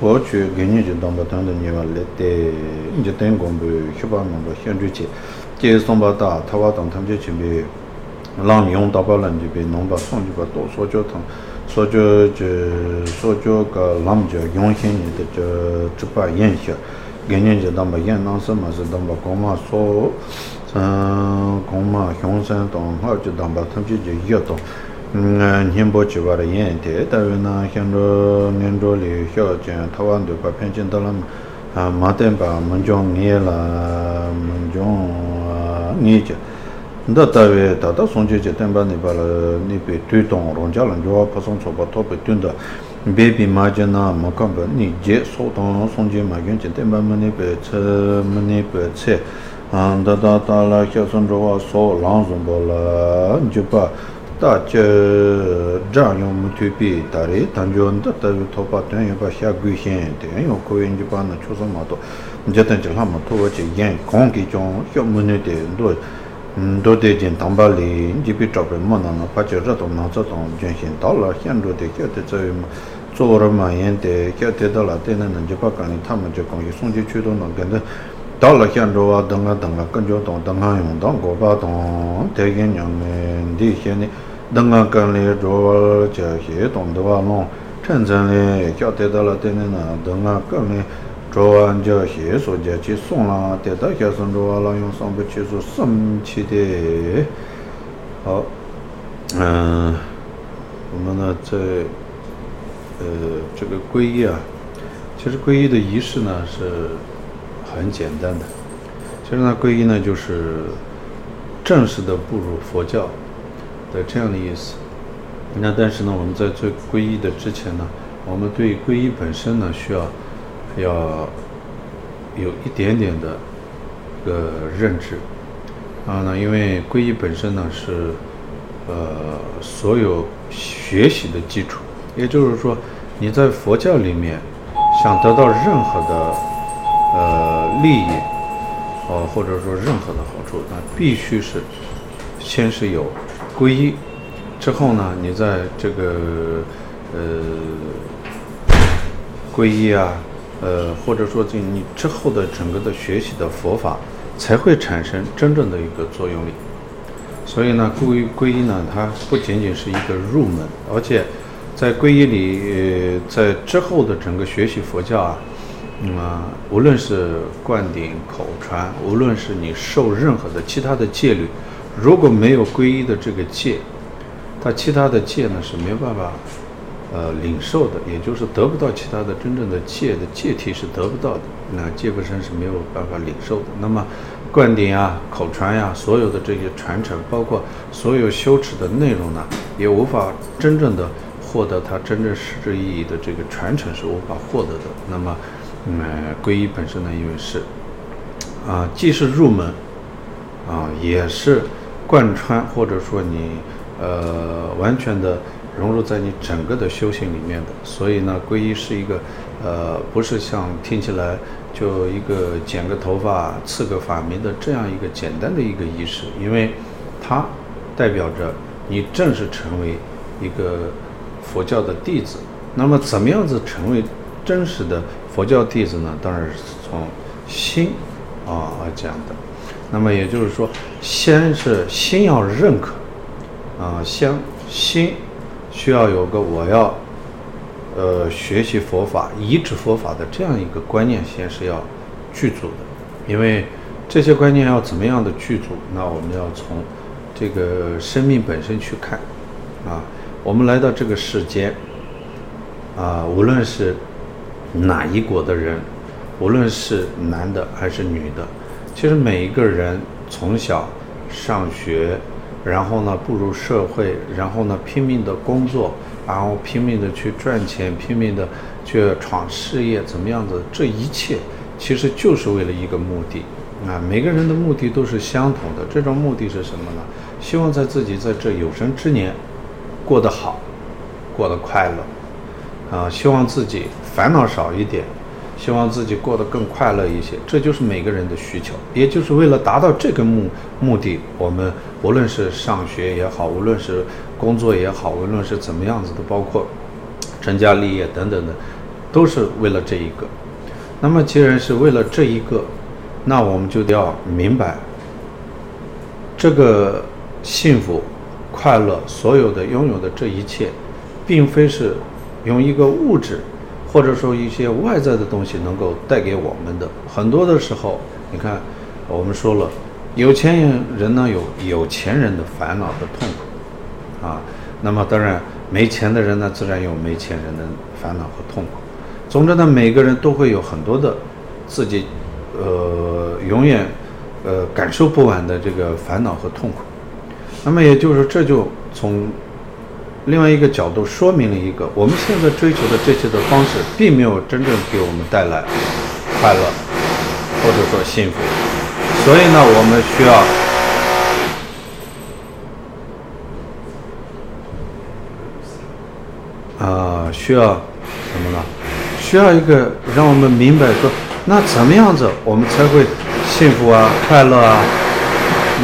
o chu genyu ju dhampa tanda nyewa le te inje ten gombo shubha nomba xianchu chi che somba ta tawa tang tamche chimbe lang yong dapa lan ju be nomba song ju ba to sojo tang sojo ju sojo ka lam ju yong hen nye de ju chupa yen xia genyu ju dhampa yen nang se ma se dhampa goma so goma hiong sen tong har ju dhampa tamche ju ye tong nyingbo chiwa ra yin te, tawe na xiangro nyingro li xio jen tawa ndu pa penchen talam ma tenpa mungyong nye la mungyong nye che. Nda tawe tata songche che tenpa nipa la nipi tui tong rongcha lan yuwa pa song sopa tope tunda bebi ma je na ma kamba ni je so tong songche ma gyun che tenpa ma nipi tse ma nipi tse nda tata la xio song rwa so lang zongpo la jupa tā chā dhāng yōng mū tū pī tā rī tāng yōng tā tā wī tō pā tuyān yō pā xiā gui xiān tē yō kō yōng jī pā na chū sā mā tō jā tāng chī lā mā tō wā chī yāng kōng kī chōng xiō mū nē tē ndō ndō tē jīn tāng pā lī jī pī chā pā mō nā na pā chā rā tō nā tsā tōng jīn xiān tā lā xiān rō tē kia tē tsā wī mā tsō rā mā yān tē kia tē tā lā tē nā nā jī pā kā nī tā mā chā kōng kī sōng jī chū tō nā gā tā lā xiān rō wā dāng gā dāng gā gā chō tōng dāng gā yōng dāng gō pā tōng tē kiān nyāng mē ndī xiān nī 等啊跟你说就学懂得玩弄真正的叫得到了点点呢等啊跟你说完就学结叫去送啦得到结束就要浪用时间去做去送去的好嗯我们呢在呃这个皈依啊其实皈依的仪式呢是很简单的其实呢皈依呢就是正式的步入佛教的这样的意思，那但是呢，我们在做皈依的之前呢，我们对皈依本身呢，需要要有一点点的个认知啊。那因为皈依本身呢是呃所有学习的基础，也就是说你在佛教里面想得到任何的呃利益哦，或者说任何的好处，那必须是先是有。皈依之后呢，你在这个呃皈依啊，呃或者说这你之后的整个的学习的佛法才会产生真正的一个作用力。所以呢，皈依皈依呢，它不仅仅是一个入门，而且在皈依里，在之后的整个学习佛教啊，嗯啊，无论是灌顶、口传，无论是你受任何的其他的戒律。如果没有皈依的这个戒，他其他的戒呢是没有办法，呃，领受的，也就是得不到其他的真正的戒的戒体是得不到的，那戒不生是没有办法领受的。那么，灌顶啊、口传呀、所有的这些传承，包括所有修持的内容呢，也无法真正的获得它真正实质意义的这个传承是无法获得的。那么，嗯，皈依本身呢，因为是，啊，既是入门，啊，也是。贯穿或者说你，呃，完全的融入在你整个的修行里面的，所以呢，皈依是一个，呃，不是像听起来就一个剪个头发、赐个法名的这样一个简单的一个仪式，因为它代表着你正式成为一个佛教的弟子。那么，怎么样子成为真实的佛教弟子呢？当然是从心啊而讲的。那么也就是说，先是心要认可，啊，先心需要有个我要，呃，学习佛法、依止佛法的这样一个观念，先是要具足的。因为这些观念要怎么样的具足，那我们要从这个生命本身去看，啊，我们来到这个世间，啊，无论是哪一国的人，无论是男的还是女的。其实每一个人从小上学，然后呢步入社会，然后呢拼命的工作，然后拼命的去赚钱，拼命的去闯事业，怎么样子？这一切其实就是为了一个目的啊！每个人的目的都是相同的，这种目的是什么呢？希望在自己在这有生之年过得好，过得快乐啊！希望自己烦恼少一点。希望自己过得更快乐一些，这就是每个人的需求。也就是为了达到这个目目的，我们无论是上学也好，无论是工作也好，无论是怎么样子的，包括成家立业等等的，都是为了这一个。那么既然是为了这一个，那我们就要明白，这个幸福、快乐，所有的拥有的这一切，并非是用一个物质，或者说一些外在的东西能够带给我们的。很多的时候，你看，我们说了，有钱人呢有有钱人的烦恼和痛苦，啊，那么当然没钱的人呢，自然有没钱人的烦恼和痛苦。总之呢，每个人都会有很多的自己，呃，永远呃感受不完的这个烦恼和痛苦。那么也就是这就从另外一个角度说明了一个，我们现在追求的这些的方式，并没有真正给我们带来快乐或者说幸福。所以呢，我们需要啊、需要什么呢？需要一个让我们明白说，那怎么样子我们才会幸福啊、快乐啊？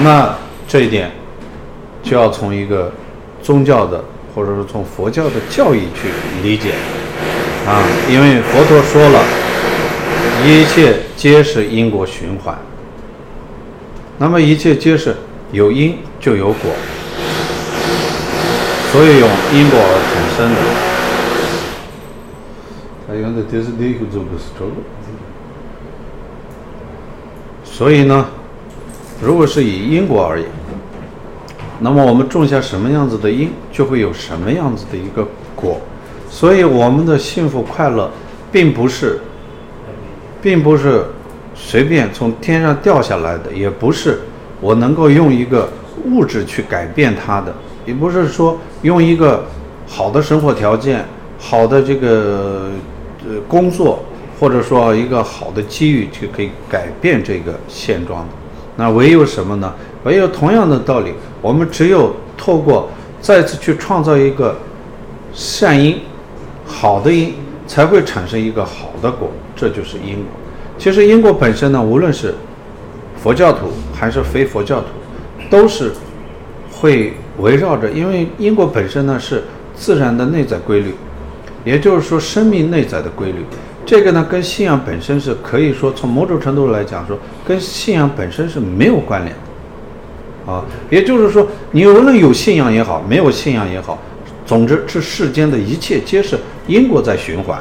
那这一点就要从一个宗教的，或者是从佛教的教义去理解啊，因为佛陀说了，一切皆是因果循环。那么一切皆是有因就有果，所以用因果而产生的。所以呢，如果是以因果而言，那么我们种下什么样子的因，就会有什么样子的一个果。所以我们的幸福快乐，并不是，并不是随便从天上掉下来的，也不是我能够用一个物质去改变它的，也不是说用一个好的生活条件、好的这个。呃，工作或者说一个好的机遇就可以改变这个现状的，那唯有什么呢？唯有同样的道理，我们只有透过再次去创造一个善因、好的因，才会产生一个好的果，这就是因果。其实因果本身呢，无论是佛教徒还是非佛教徒，都是会围绕着，因为因果本身呢是自然的内在规律。也就是说，生命内在的规律，这个呢，跟信仰本身是可以说从某种程度来讲说，跟信仰本身是没有关联，啊，也就是说，你无论有信仰也好，没有信仰也好，总之，这世间的一切皆是因果在循环。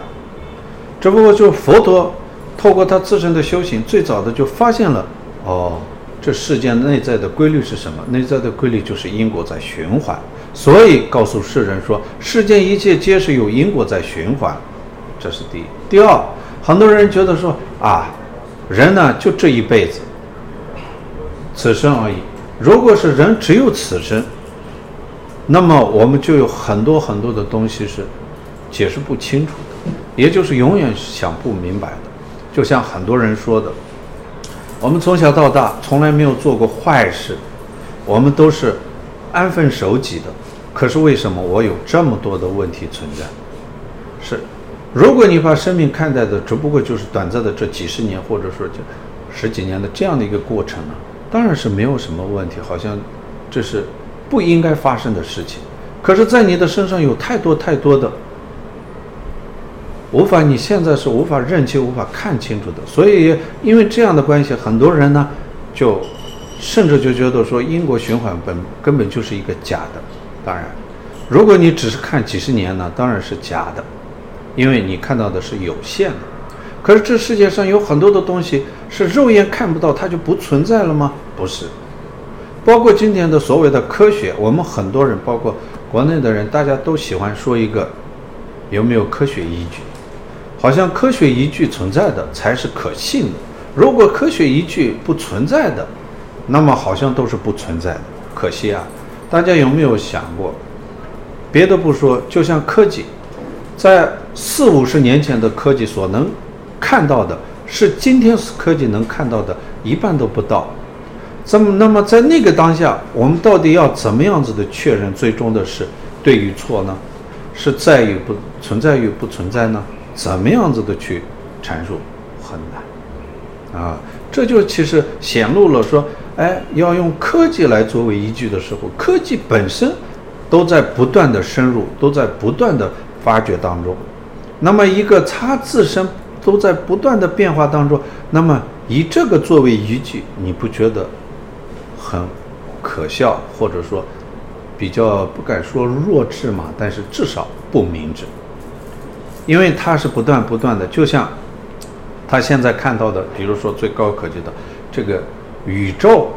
只不过，就佛陀透过他自身的修行，最早的就发现了，哦，这世间内在的规律是什么？内在的规律就是因果在循环。所以告诉世人说，世间一切皆是有因果在循环，这是第一。第二，很多人觉得说啊，人呢就这一辈子，此生而已。如果是人只有此生，那么我们就有很多很多的东西是解释不清楚的，也就是永远想不明白的。就像很多人说的，我们从小到大从来没有做过坏事，我们都是安分守己的。可是为什么我有这么多的问题存在？是，如果你把生命看待的只不过就是短暂的这几十年，或者说就十几年的这样的一个过程呢，当然是没有什么问题，好像这是不应该发生的事情。可是，在你的身上有太多太多的无法，你现在是无法认清、无法看清楚的。所以，因为这样的关系，很多人呢，就甚至就觉得说，因果循环本根本就是一个假的。当然，如果你只是看几十年呢，当然是假的，因为你看到的是有限的。可是这世界上有很多的东西是肉眼看不到，它就不存在了吗？不是。包括今天的所谓的科学，我们很多人，包括国内的人，大家都喜欢说一个有没有科学依据，好像科学依据存在的才是可信的。如果科学依据不存在的，那么好像都是不存在的。可惜啊。大家有没有想过，别的不说，就像科技，在四五十年前的科技所能看到的，是今天科技能看到的一半都不到。这么，那么在那个当下，我们到底要怎么样子的确认最终的是对与错呢？是在于不存在与不存在呢？怎么样子的去阐述很难啊！这就其实显露了说。哎，要用科技来作为依据的时候，科技本身都在不断的深入，都在不断的发掘当中。那么一个它自身都在不断的变化当中，那么以这个作为依据，你不觉得很可笑，或者说比较不敢说弱智嘛？但是至少不明智，因为它是不断不断的，就像他现在看到的，比如说最高科技的这个宇宙，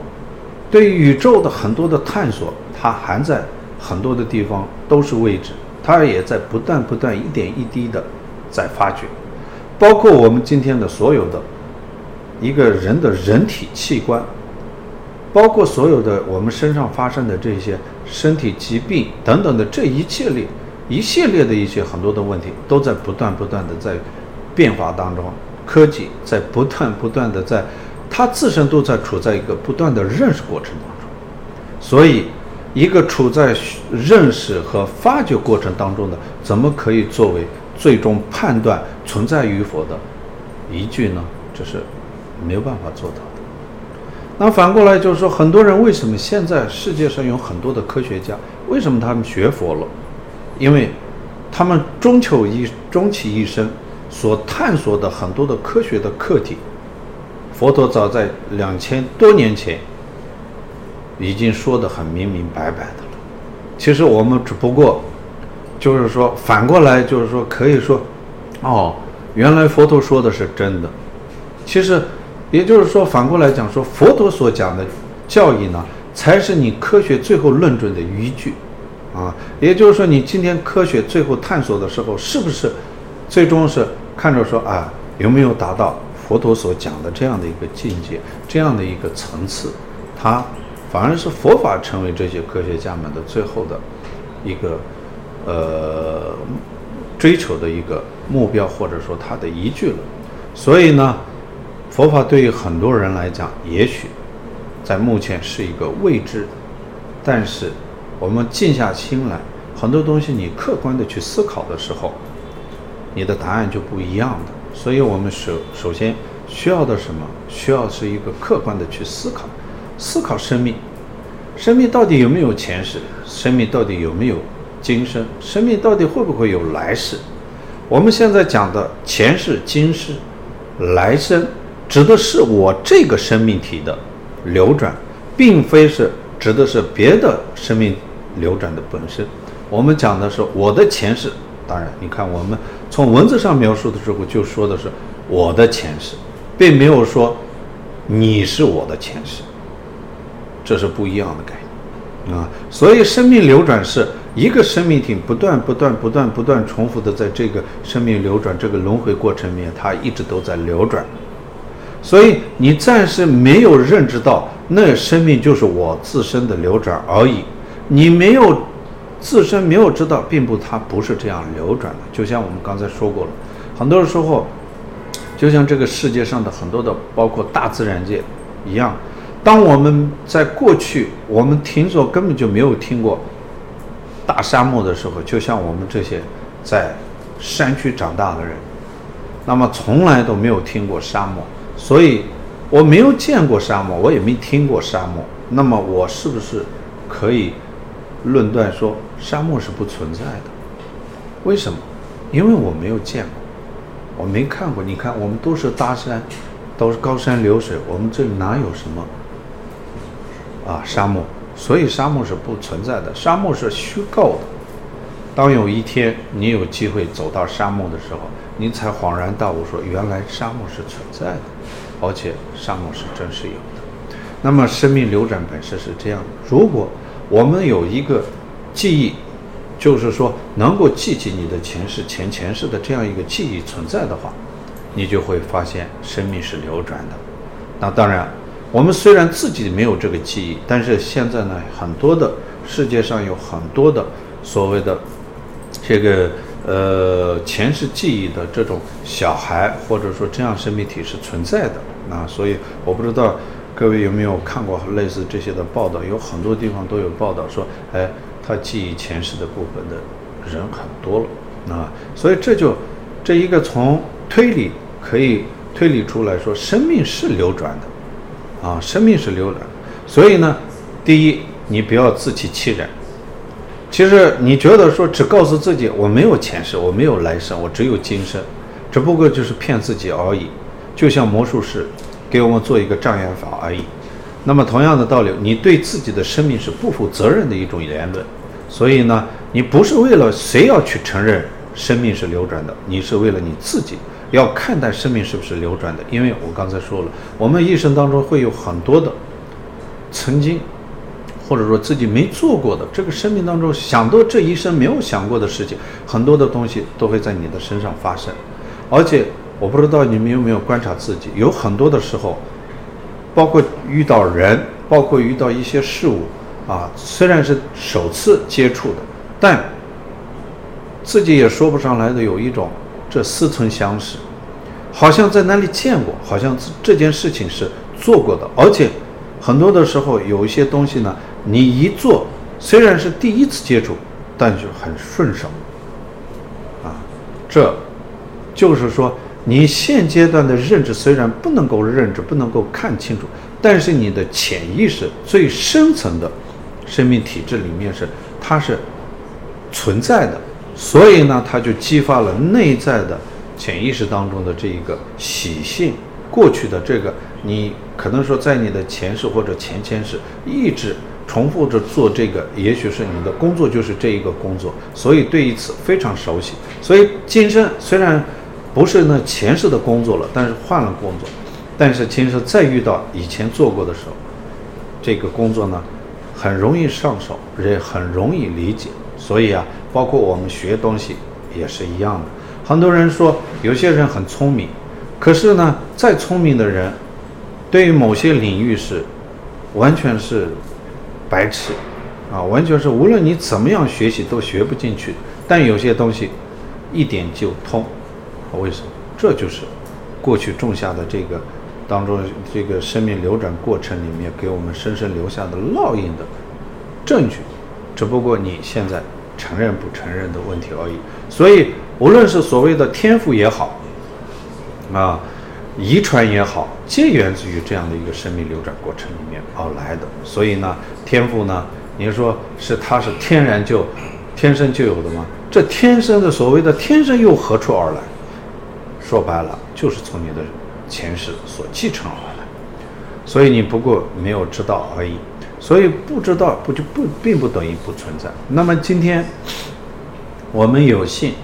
对宇宙的很多的探索，它还在很多的地方都是未知。它也在不断不断一点一滴的在发掘，包括我们今天的所有的一个人的人体器官，包括所有的我们身上发生的这些身体疾病等等的这一系列一系列的一些很多的问题，都在不断不断的在变化当中，科技在不断不断的在它自身都在处在一个不断的认识过程当中，所以。一个处在认识和发掘过程当中的，怎么可以作为最终判断存在与否的依据呢？这是没有办法做到的。那反过来就是说，很多人为什么现在世界上有很多的科学家，为什么他们学佛了？因为他们终求一终其一生所探索的很多的科学的课题，佛陀早在两千多年前。已经说得很明明白白的了。其实我们只不过，就是说反过来，就是说可以说，哦，原来佛陀说的是真的。其实，也就是说反过来讲，说佛陀所讲的教义呢，才是你科学最后论证的依据，啊，也就是说你今天科学最后探索的时候，是不是最终是看着说啊，有没有达到佛陀所讲的这样的一个境界，这样的一个层次，它。反而是佛法成为这些科学家们的最后的一个呃追求的一个目标，或者说它的依据了。所以呢，佛法对于很多人来讲，也许在目前是一个未知的，但是我们静下心来，很多东西你客观的去思考的时候，你的答案就不一样的。所以我们首首先需要的什么？需要是一个客观的去思考。思考生命，生命到底有没有前世？生命到底有没有今生？生命到底会不会有来世？我们现在讲的前世、今世、来生，指的是我这个生命体的流转，并非是指的是别的生命流转的本身。我们讲的是我的前世，当然，你看我们从文字上描述的时候，就说的是我的前世，并没有说你是我的前世。这是不一样的概念啊，所以生命流转是一个生命体不断、不断、不断、不断重复的在这个生命流转这个轮回过程里面，它一直都在流转。所以你暂时没有认知到，那生命就是我自身的流转而已。你没有自身没有知道，并不它不是这样流转的。就像我们刚才说过了，很多时候，就像这个世界上的很多的，包括大自然界一样。当我们在过去，我们听说根本就没有听过大沙漠的时候，就像我们这些在山区长大的人，那么从来都没有听过沙漠，所以我没有见过沙漠，我也没听过沙漠。那么我是不是可以论断说沙漠是不存在的？为什么？因为我没有见过，我没看过。你看，我们都是大山，都是高山流水，我们这里哪有什么？啊，沙漠，所以沙漠是不存在的，沙漠是虚构的。当有一天你有机会走到沙漠的时候，你才恍然大悟，说原来沙漠是存在的，而且沙漠是真实有的。那么生命流转本身是这样的。如果我们有一个记忆，就是说能够记起你的前世、前前世的这样一个记忆存在的话，你就会发现生命是流转的。那当然。我们虽然自己没有这个记忆，但是现在呢，很多的世界上有很多的所谓的这个呃前世记忆的这种小孩，或者说这样生命体是存在的。那所以我不知道各位有没有看过类似这些的报道，有很多地方都有报道说，哎，他记忆前世的部分的人很多了啊。所以这就这一个从推理可以推理出来说，生命是流转的。啊，生命是流转，所以呢，第一，你不要自欺欺人，其实你觉得说只告诉自己我没有前世，我没有来生，我只有今生，只不过就是骗自己而已，就像魔术师给我们做一个障眼法而已。那么同样的道理，你对自己的生命是不负责任的一种言论。所以呢，你不是为了谁要去承认生命是流转的，你是为了你自己要看待生命是不是流转的。因为我刚才说了，我们一生当中会有很多的曾经。或者说自己没做过的，这个生命当中想到这一生没有想过的事情，很多的东西都会在你的身上发生。而且我不知道你们有没有观察自己，有很多的时候，包括遇到人，包括遇到一些事物，啊，虽然是首次接触的，但自己也说不上来的有一种这似曾相识，好像在哪里见过，好像这件事情是做过的，而且很多的时候有一些东西呢。你一做，虽然是第一次接触，但是很顺手，啊，这，就是说，你现阶段的认知虽然不能够认知，不能够看清楚，但是你的潜意识最深层的生命体质里面是，它是存在的，所以呢，它就激发了内在的潜意识当中的这一个习性，过去的这个，你可能说在你的前世或者前前世一直。重复着做这个，也许是你的工作就是这一个工作，所以对于此非常熟悉。所以今生虽然不是那前世的工作了，但是换了工作，但是今生再遇到以前做过的时候，这个工作呢，很容易上手，也很容易理解。所以啊，包括我们学东西也是一样的。很多人说有些人很聪明，可是呢，再聪明的人，对于某些领域是完全是。白痴，啊，完全是无论你怎么样学习都学不进去。但有些东西一点就通，为什么？这就是过去种下的这个当中这个生命流转过程里面给我们深深留下的烙印的证据，只不过你现在承认不承认的问题而已。所以无论是所谓的天赋也好，啊。遗传也好，皆源自于这样的一个生命流转过程里面而来的。所以呢，天赋呢，你说是它是天然就天生就有的吗？这天生的所谓的天生又何处而来？说白了，就是从你的前世所继承而来。所以你不过没有知道而已。所以不知道不就不并不等于不存在。那么今天我们有幸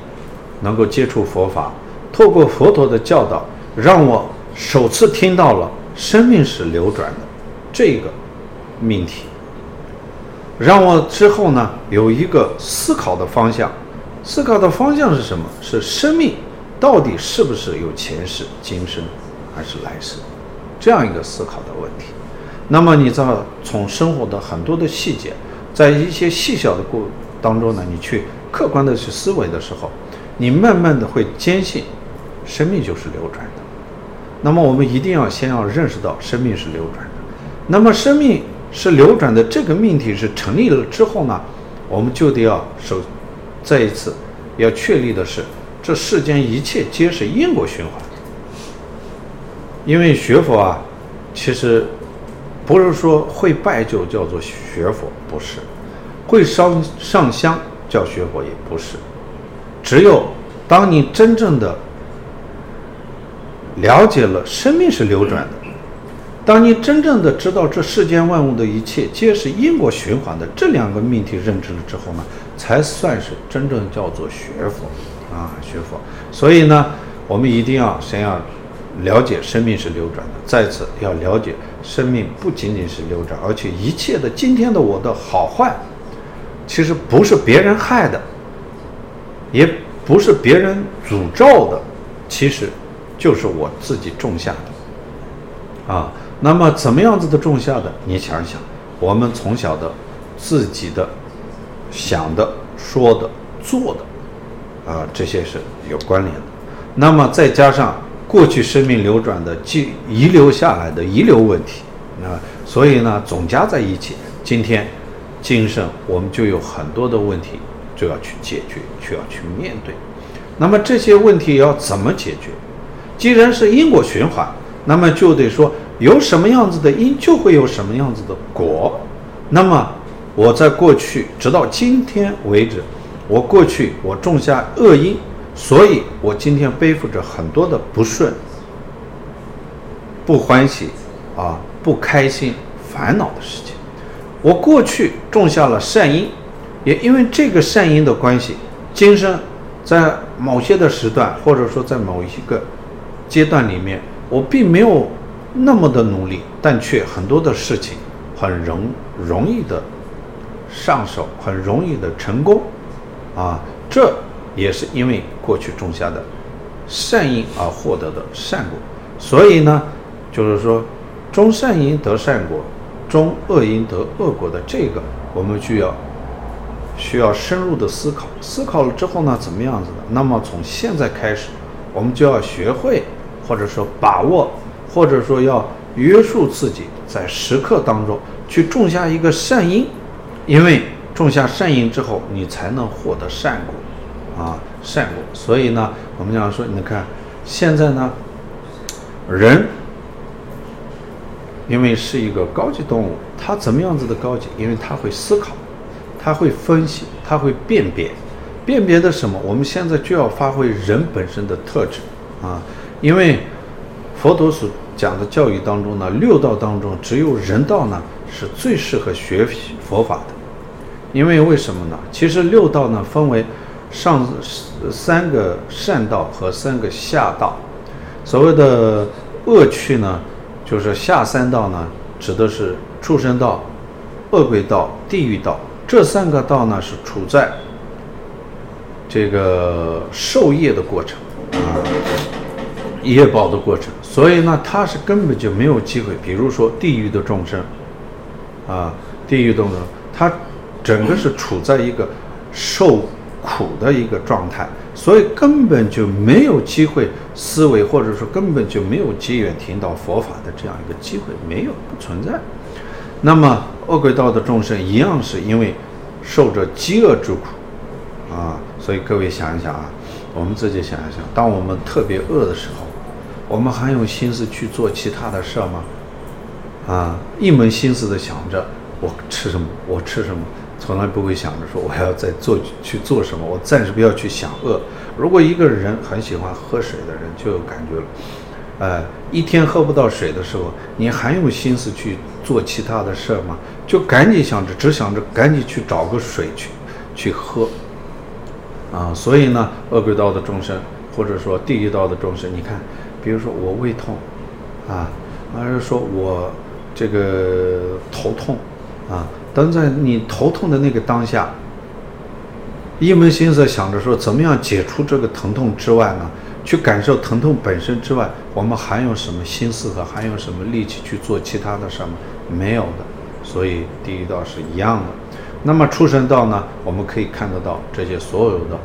能够接触佛法，透过佛陀的教导。让我首次听到了生命是流转的这个命题，让我之后呢有一个思考的方向。思考的方向是什么？是生命到底是不是有前世、今生还是来世？这样一个思考的问题。那么你在从生活的很多的细节，在一些细小的过当中呢，你去客观的去思维的时候，你慢慢的会坚信，生命就是流转的。那么我们一定要先要认识到生命是流转的。那么生命是流转的这个命题是成立了之后呢，我们就得要首再一次要确立的是，这世间一切皆是因果循环。因为学佛啊，其实不是说会拜就叫做学佛，不是；会烧上香叫学佛，也不是。只有当你真正的。了解了生命是流转的，当你真正的知道这世间万物的一切皆是因果循环的这两个命题认知了之后呢，才算是真正叫做学佛啊，学佛。所以呢，我们一定要先要了解生命是流转的，再次要了解生命不仅仅是流转，而且一切的今天的我的好坏，其实不是别人害的，也不是别人诅咒的，其实。就是我自己种下的，啊，那么怎么样子的种下的？你想想，我们从小的自己的想的、说的、做的，啊，这些是有关联的。那么再加上过去生命流转的遗遗留下来的遗留问题，那，所以呢，总加在一起，今天今生我们就有很多的问题就要去解决，需要去面对。那么这些问题要怎么解决？既然是因果循环，那么就得说有什么样子的因，就会有什么样子的果。那么我在过去直到今天为止，我过去我种下恶因，所以我今天背负着很多的不顺、不欢喜啊、不开心、烦恼的事情。我过去种下了善因，也因为这个善因的关系，今生在某些的时段，或者说在某一个阶段里面，我并没有那么的努力，但却很多的事情很容容易的。上手很容易的成功，啊，这也是因为过去种下的善因而获得的善果。所以呢，就是说，种善因得善果，种恶因得恶果的这个，我们就要需要深入的思考。思考了之后呢，怎么样子的？那么从现在开始，我们就要学会，或者说把握，或者说要约束自己，在时刻当中去种下一个善因。因为种下善因之后，你才能获得善果，啊，善果。所以呢，我们讲说，你看，现在呢，人因为是一个高级动物，他怎么样子的高级？因为他会思考，他会分析，他会辨别，辨别的什么？我们现在就要发挥人本身的特质，啊，因为佛陀所讲的教育当中呢，六道当中只有人道呢是最适合学习佛法的。因为为什么呢？其实六道呢分为上三个善道和三个下道。所谓的恶趣呢，就是下三道呢，指的是畜生道、恶鬼道、地狱道。这三个道呢是处在这个受业的过程啊，业报的过程。所以呢，他是根本就没有机会。比如说地狱的众生啊，地狱众生，他。整个是处在一个受苦的一个状态，所以根本就没有机会思维，或者说根本就没有机缘听到佛法的这样一个机会，没有，不存在。那么饿鬼道的众生一样是因为受着饥饿之苦啊，所以各位想一想啊，我们自己想一想，当我们特别饿的时候，我们还有心思去做其他的事吗？啊，一门心思的想着我吃什么，我吃什么。从来不会想着说我要再做去做什么，我暂时不要去想饿。如果一个人很喜欢喝水的人，就有感觉了，呃，一天喝不到水的时候，你还有心思去做其他的事吗？就赶紧想着，只想着赶紧去找个水去去喝，啊，所以呢，饿鬼道的众生，或者说地狱道的众生，你看，比如说我胃痛，啊，还是说我这个头痛，啊。等在你头痛的那个当下，一门心思想着说怎么样解除这个疼痛之外呢，去感受疼痛本身之外，我们还有什么心思和还有什么力气去做其他的事吗？没有的。所以地狱道是一样的。那么畜生道呢？我们可以看得到这些所有的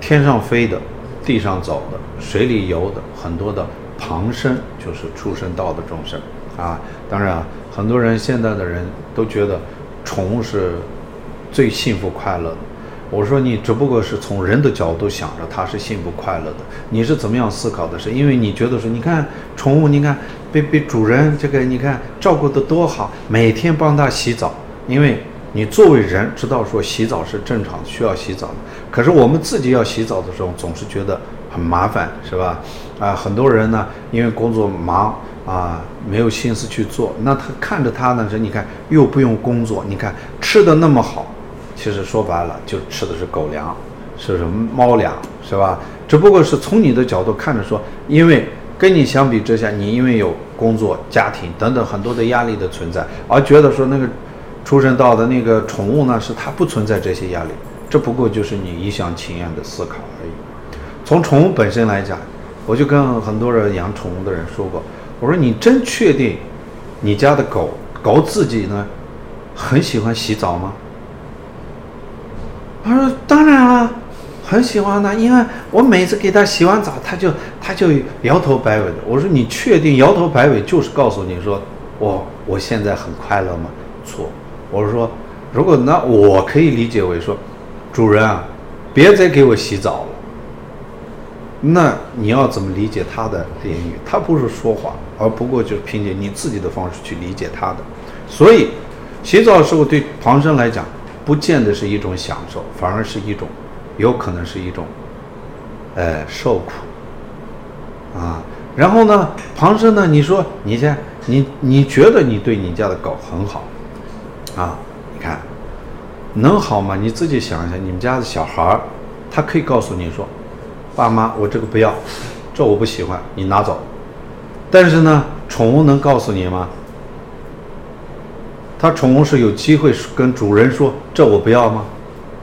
天上飞的、地上走的、水里游的很多的旁生，就是畜生道的众生啊。当然啊。很多人现在的人都觉得宠物是最幸福快乐的。我说你只不过是从人的角度想着它是幸福快乐的，你是怎么样思考的？是因为你觉得说，你看宠物，你看被被主人这个你看照顾得多好，每天帮它洗澡。因为你作为人知道说洗澡是正常需要洗澡的，可是我们自己要洗澡的时候总是觉得很麻烦，是吧？啊，很多人呢因为工作忙。啊，没有心思去做，那他看着他呢，是，你看又不用工作，你看吃的那么好，其实说白了就吃的是狗粮，是什么猫粮，是吧？只不过是从你的角度看着说，因为跟你相比之下，你因为有工作、家庭等等很多的压力的存在，而觉得说那个出生到的那个宠物呢，是它不存在这些压力，这不过就是你一厢情愿的思考而已。从宠物本身来讲，我就跟很多人养宠物的人说过。我说你真确定，你家的狗狗自己呢，很喜欢洗澡吗？他说当然了，很喜欢的，因为我每次给它洗完澡，它就它就摇头摆尾的。我说你确定摇头摆尾就是告诉你说我我现在很快乐吗？错，我说如果那我可以理解为说，主人啊，别再给我洗澡了。那你要怎么理解他的言语？他不是说谎，而不过就是凭借你自己的方式去理解他的。所以，洗澡的时候对旁生来讲，不见得是一种享受，反而是一种，有可能是一种，呃，受苦，啊。然后呢，旁生呢，你说你先，你你觉得你对你家的狗很好，啊，你看，能好吗？你自己想一想，你们家的小孩儿，他可以告诉你说，爸妈，我这个不要，这我不喜欢，你拿走。但是呢，宠物能告诉你吗？它宠物是有机会跟主人说，这我不要吗？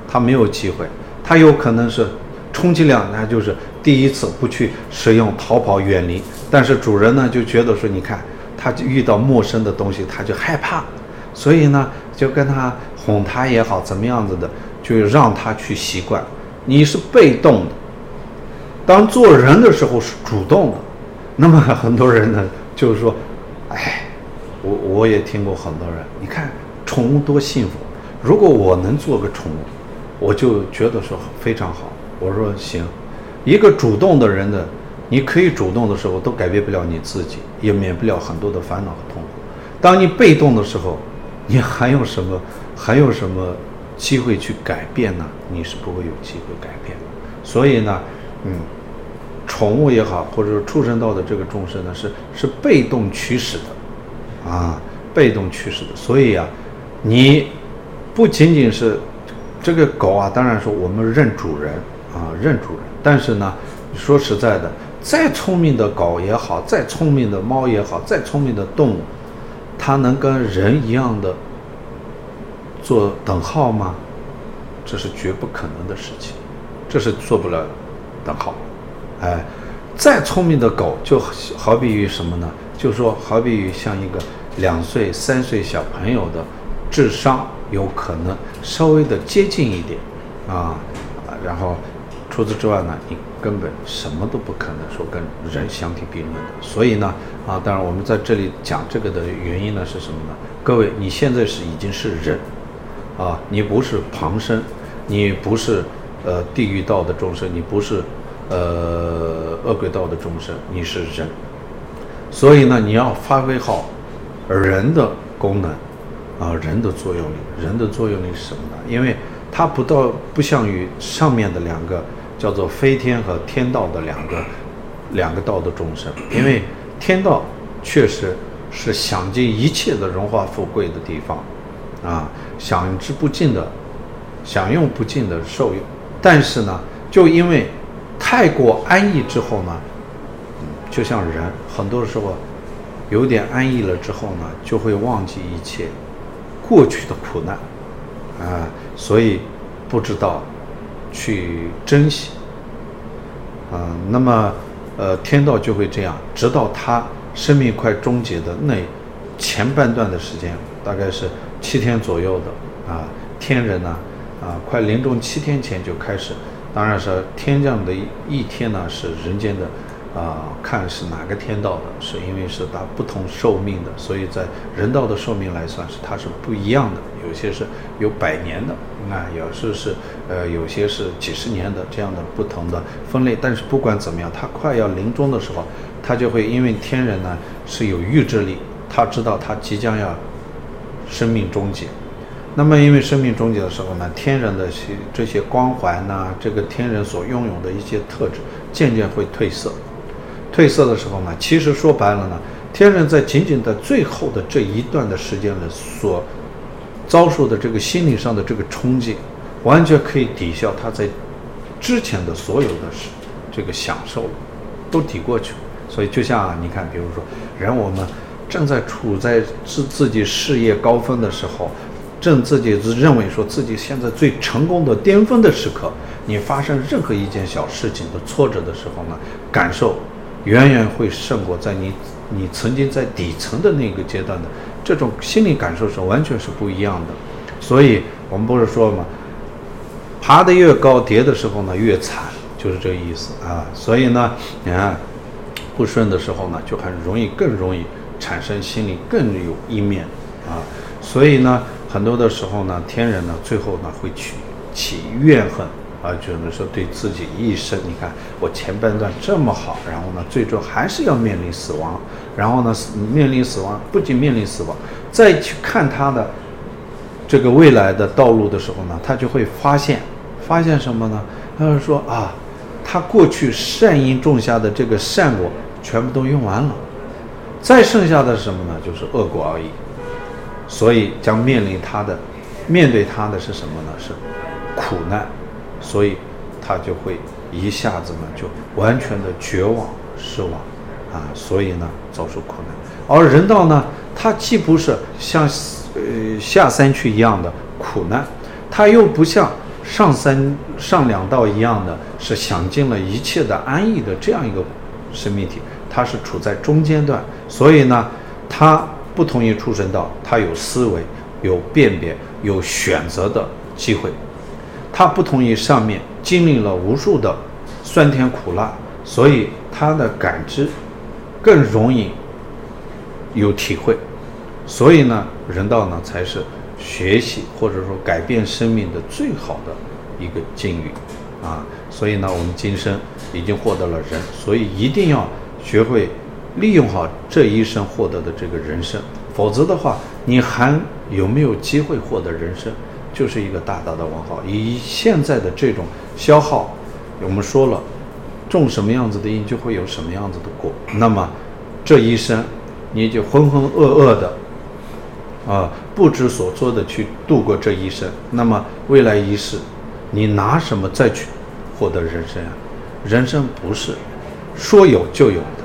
它没有机会，它有可能是，充其量那就是。第一次不去使用，逃跑远离，但是主人呢就觉得说，你看，它遇到陌生的东西，它就害怕，所以呢就跟他哄它也好，怎么样子的，就让它去习惯。你是被动的，当做人的时候是主动的。那么很多人呢就是说，哎，我我也听过很多人，你看宠物多幸福，如果我能做个宠物，我就觉得说非常好。我说行。一个主动的人的，你可以主动的时候，都改变不了你自己，也免不了很多的烦恼和痛苦。当你被动的时候，你还有什么 还有什么机会去改变呢？你是不会有机会改变的。所以呢，嗯，宠物也好，或者说畜生道的这个众生呢，是是被动驱使的，啊，被动驱使的。所以啊，你不仅仅是这个狗啊，当然说我们认主人啊，认主人。但是呢，说实在的，再聪明的狗也好，再聪明的猫也好，再聪明的动物，它能跟人一样的做等号吗？这是绝不可能的事情，这是做不了等号。哎，再聪明的狗，就好比于什么呢？就说好比于像一个两岁、三岁小朋友的智商，有可能稍微的接近一点啊，然后。除此之外呢，你根本什么都不可能说跟人相提并论的。所以呢，啊，当然我们在这里讲这个的原因呢是什么呢？各位，你现在是已经是人，啊，你不是旁生，你不是呃地狱道的众生，你不是呃恶鬼道的众生，你是人。所以呢，你要发挥好人的功能，啊，人的作用力。人的作用力是什么呢？因为它不到不像于上面的两个。叫做飞天和天道的两个两个道的众生，因为天道确实是享尽一切的荣华富贵的地方，啊，享之不尽的，享用不尽的受用。但是呢，就因为太过安逸之后呢，就像人很多时候有点安逸了之后呢，就会忘记一切过去的苦难，啊，所以不知道。去珍惜，啊、那么，呃，天道就会这样，直到他生命快终结的那前半段的时间，大概是七天左右的，啊，天人呢，啊快临终七天前就开始，当然是天降的一一天呢，是人间的。啊，看是哪个天道的，是因为是它不同寿命的，所以在人道的寿命来算是它是不一样的，有些是有百年的，那有时是呃有些是几十年的这样的不同的分类。但是不管怎么样，他快要临终的时候，他就会因为天人呢是有预知力，他知道他即将要生命终结。那么因为生命终结的时候呢，天人的些这些光环呐，这个天人所拥有的一些特质渐渐会褪色。褪色的时候呢，其实说白了呢，天人在仅仅在最后的这一段的时间里，所遭受的这个心理上的这个冲击，完全可以抵消他在之前的所有的这个享受，都抵过去。所以就像，你看，比如说，人我们正在处在自自己事业高峰的时候，正自己认为说自己现在最成功的巅峰的时刻，你发生任何一件小事情的挫折的时候呢，感受。远远会胜过在你你曾经在底层的那个阶段的这种心理感受是完全是不一样的，所以我们不是说嘛，爬得越高，跌的时候呢越惨，就是这个意思啊。所以呢，你看不顺的时候呢，就很容易更容易产生心里更有一面啊。所以呢，很多的时候呢，天人呢最后呢会起起怨恨。啊，就是说对自己一生，你看我前半段这么好，然后呢，最终还是要面临死亡，然后呢，面临死亡，不仅面临死亡，再去看他的这个未来的道路的时候呢，他就会发现，发现什么呢？他就说啊，他过去善因种下的这个善果全部都用完了，再剩下的什么呢？就是恶果而已。所以将面临他的，面对他的是什么呢？是苦难，所以他就会一下子呢就完全的绝望、失望，啊，所以呢遭受苦难。而人道呢，他既不是像呃下三区一样的苦难，他又不像上三上两道一样的是享尽了一切的安逸的这样一个生命体，他是处在中间段，所以呢，他。不同于畜生道，他有思维、有辨别、有选择的机会。他不同于上面经历了无数的酸甜苦辣，所以他的感知更容易有体会。所以呢，人道呢才是学习或者说改变生命的最好的一个境遇啊。所以呢，我们今生已经获得了人，所以一定要学会。利用好这一生获得的这个人生，否则的话，你还有没有机会获得人生，就是一个大大的问号。以现在的这种消耗，我们说了，种什么样子的因，就会有什么样子的果。那么，这一生，你就浑浑噩噩的，啊，不知所措的去度过这一生。那么未来一世，你拿什么再去获得人生呀？人生不是说有就有的。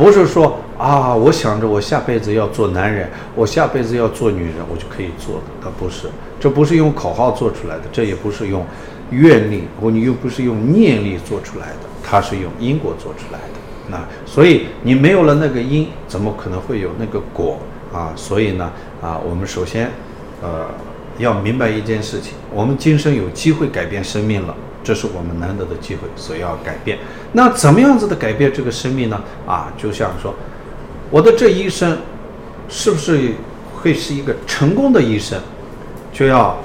不是说啊，我想着我下辈子要做男人，我下辈子要做女人，我就可以做的。它不是，这不是用口号做出来的，这也不是用愿力，或你又不是用念力做出来的，它是用因果做出来的。那所以你没有了那个因，怎么可能会有那个果啊？所以呢，啊，我们首先，呃，要明白一件事情，我们今生有机会改变生命了。这是我们难得的机会，所以要改变。那怎么样子的改变这个生命呢？啊，就像说，我的这一生，是不是会是一个成功的一生？就要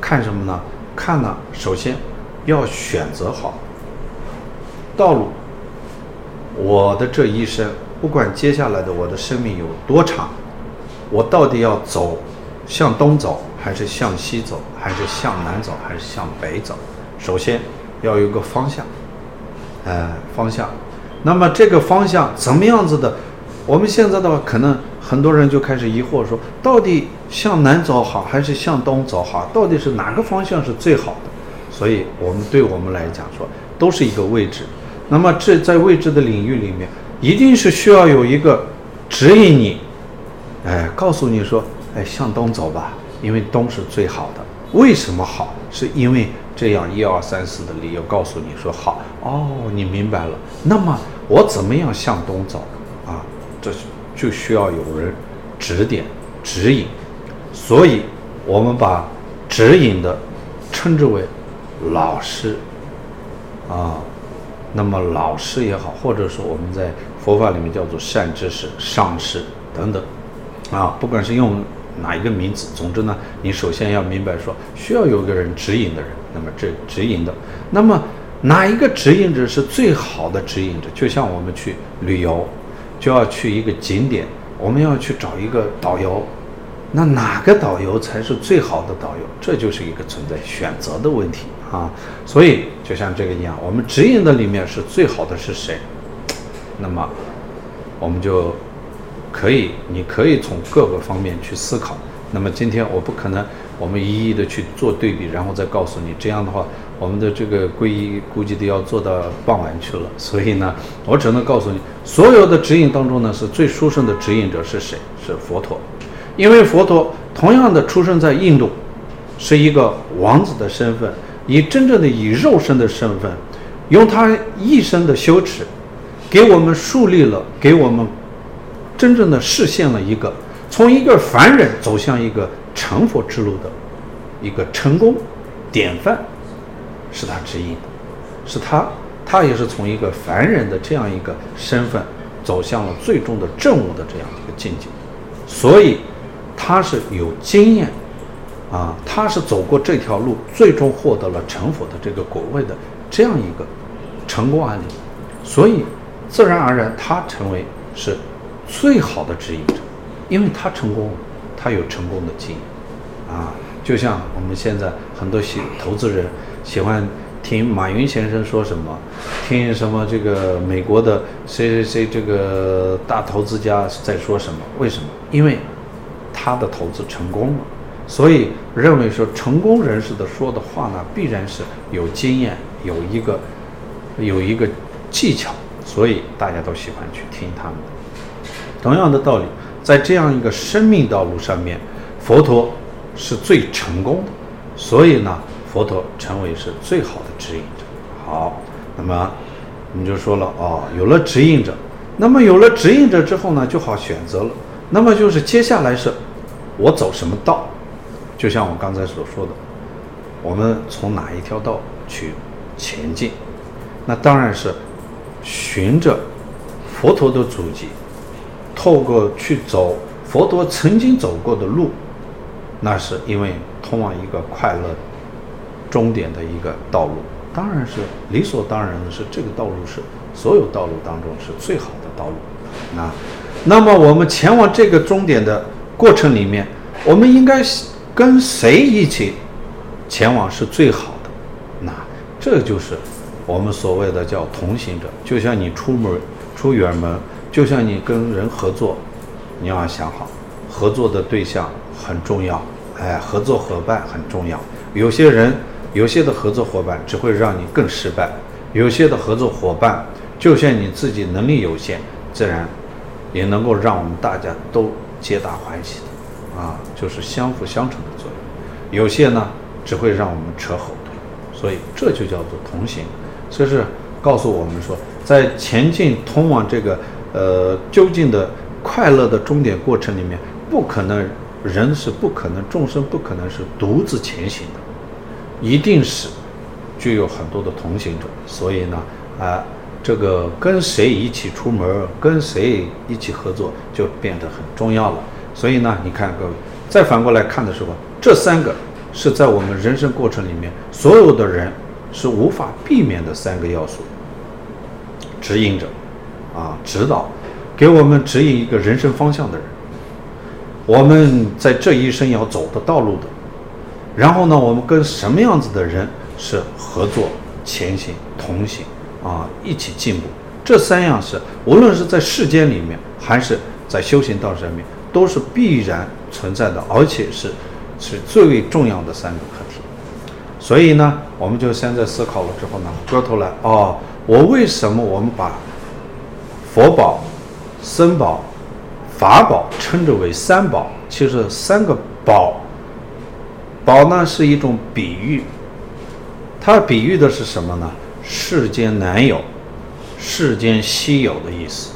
看什么呢？看呢，首先要选择好道路。我的这一生，不管接下来的我的生命有多长，我到底要走向东走，还是向西走，还是向南走，还是向北走？首先要有个方向，呃，方向。那么这个方向怎么样子的？我们现在的话，可能很多人就开始疑惑说，到底向南走好还是向东走好？到底是哪个方向是最好的？所以，我们对我们来讲说，都是一个位置。那么这在未知的领域里面，一定是需要有一个指引你，哎，告诉你说，哎，向东走吧，因为东是最好的。为什么好？是因为。这样一二三四的理由告诉你说好哦，你明白了。那么我怎么样向东走啊？这就需要有人指点指引。所以，我们把指引的称之为老师啊。那么老师也好，或者说我们在佛法里面叫做善知识、上师等等啊，不管是用。哪一个名字？总之呢，你首先要明白说，需要有个人指引的人。那么这指引的，那么哪一个指引者是最好的指引者？就像我们去旅游，就要去一个景点，我们要去找一个导游。那哪个导游才是最好的导游？这就是一个存在选择的问题啊。所以就像这个一样，我们指引的里面是最好的是谁？那么我们就。可以，你可以从各个方面去思考。那么今天我不可能，我们一一的去做对比，然后再告诉你。这样的话，我们的这个皈依估计都要做到傍晚去了。所以呢，我只能告诉你，所有的指引当中呢，是最殊胜的指引者是谁？是佛陀。因为佛陀同样的出生在印度，是一个王子的身份，以真正的以肉身的身份，用他一生的修持，给我们树立了，给我们。真正的实现了一个从一个凡人走向一个成佛之路的一个成功典范，是他指引，是他，他也是从一个凡人的这样一个身份走向了最终的证悟的这样一个境界，所以他是有经验啊，他是走过这条路，最终获得了成佛的这个果位的这样一个成功案例，所以自然而然他成为是。最好的指引者，因为他成功了，他有成功的经验，啊，就像我们现在很多喜投资人喜欢听马云先生说什么，听什么这个美国的谁谁谁这个大投资家在说什么？为什么？因为他的投资成功了，所以认为说成功人士的说的话呢，必然是有经验，有一个有一个技巧，所以大家都喜欢去听他们的。同样的道理。在这样一个生命道路上面，佛陀是最成功的，所以呢，佛陀成为是最好的指引者。好，那么你就说了哦，有了指引者，那么有了指引者之后呢，就好选择了。那么就是接下来是，我走什么道？就像我刚才所说的，我们从哪一条道去前进？那当然是循着佛陀的足迹。透过去走佛陀曾经走过的路，那是因为通往一个快乐终点的一个道路，当然是理所当然的是这个道路是所有道路当中是最好的道路。那，那么我们前往这个终点的过程里面，我们应该跟谁一起前往是最好的？那这就是我们所谓的叫同行者，就像你出门出远门。就像你跟人合作，你要想好，合作的对象很重要，哎，合作伙伴很重要。有些人，有些的合作伙伴只会让你更失败；有些的合作伙伴，就像你自己能力有限，自然也能够让我们大家都皆大欢喜的，啊，就是相辅相成的作用。有些呢，只会让我们扯后腿，所以这就叫做同行。这是告诉我们说，在前进通往这个。呃，究竟的快乐的终点过程里面，不可能人是不可能，众生不可能是独自前行的，一定是具有很多的同行者。所以呢，啊，这个跟谁一起出门，跟谁一起合作，就变得很重要了。所以呢，你看各位，再反过来看的时候，这三个是在我们人生过程里面，所有的人是无法避免的三个要素：指引者。啊，指导，给我们指引一个人生方向的人，我们在这一生要走的道路的，然后呢，我们跟什么样子的人是合作、前行、同行啊，一起进步，这三样是无论是在世间里面，还是在修行道上面，都是必然存在的，而且是是最为重要的三个课题。所以呢，我们就现在思考了之后呢，回过头来，哦，我为什么我们把佛宝、僧宝、法宝称之为三宝，其实三个宝，宝呢是一种比喻，它比喻的是什么呢？世间难有、世间稀有的意思，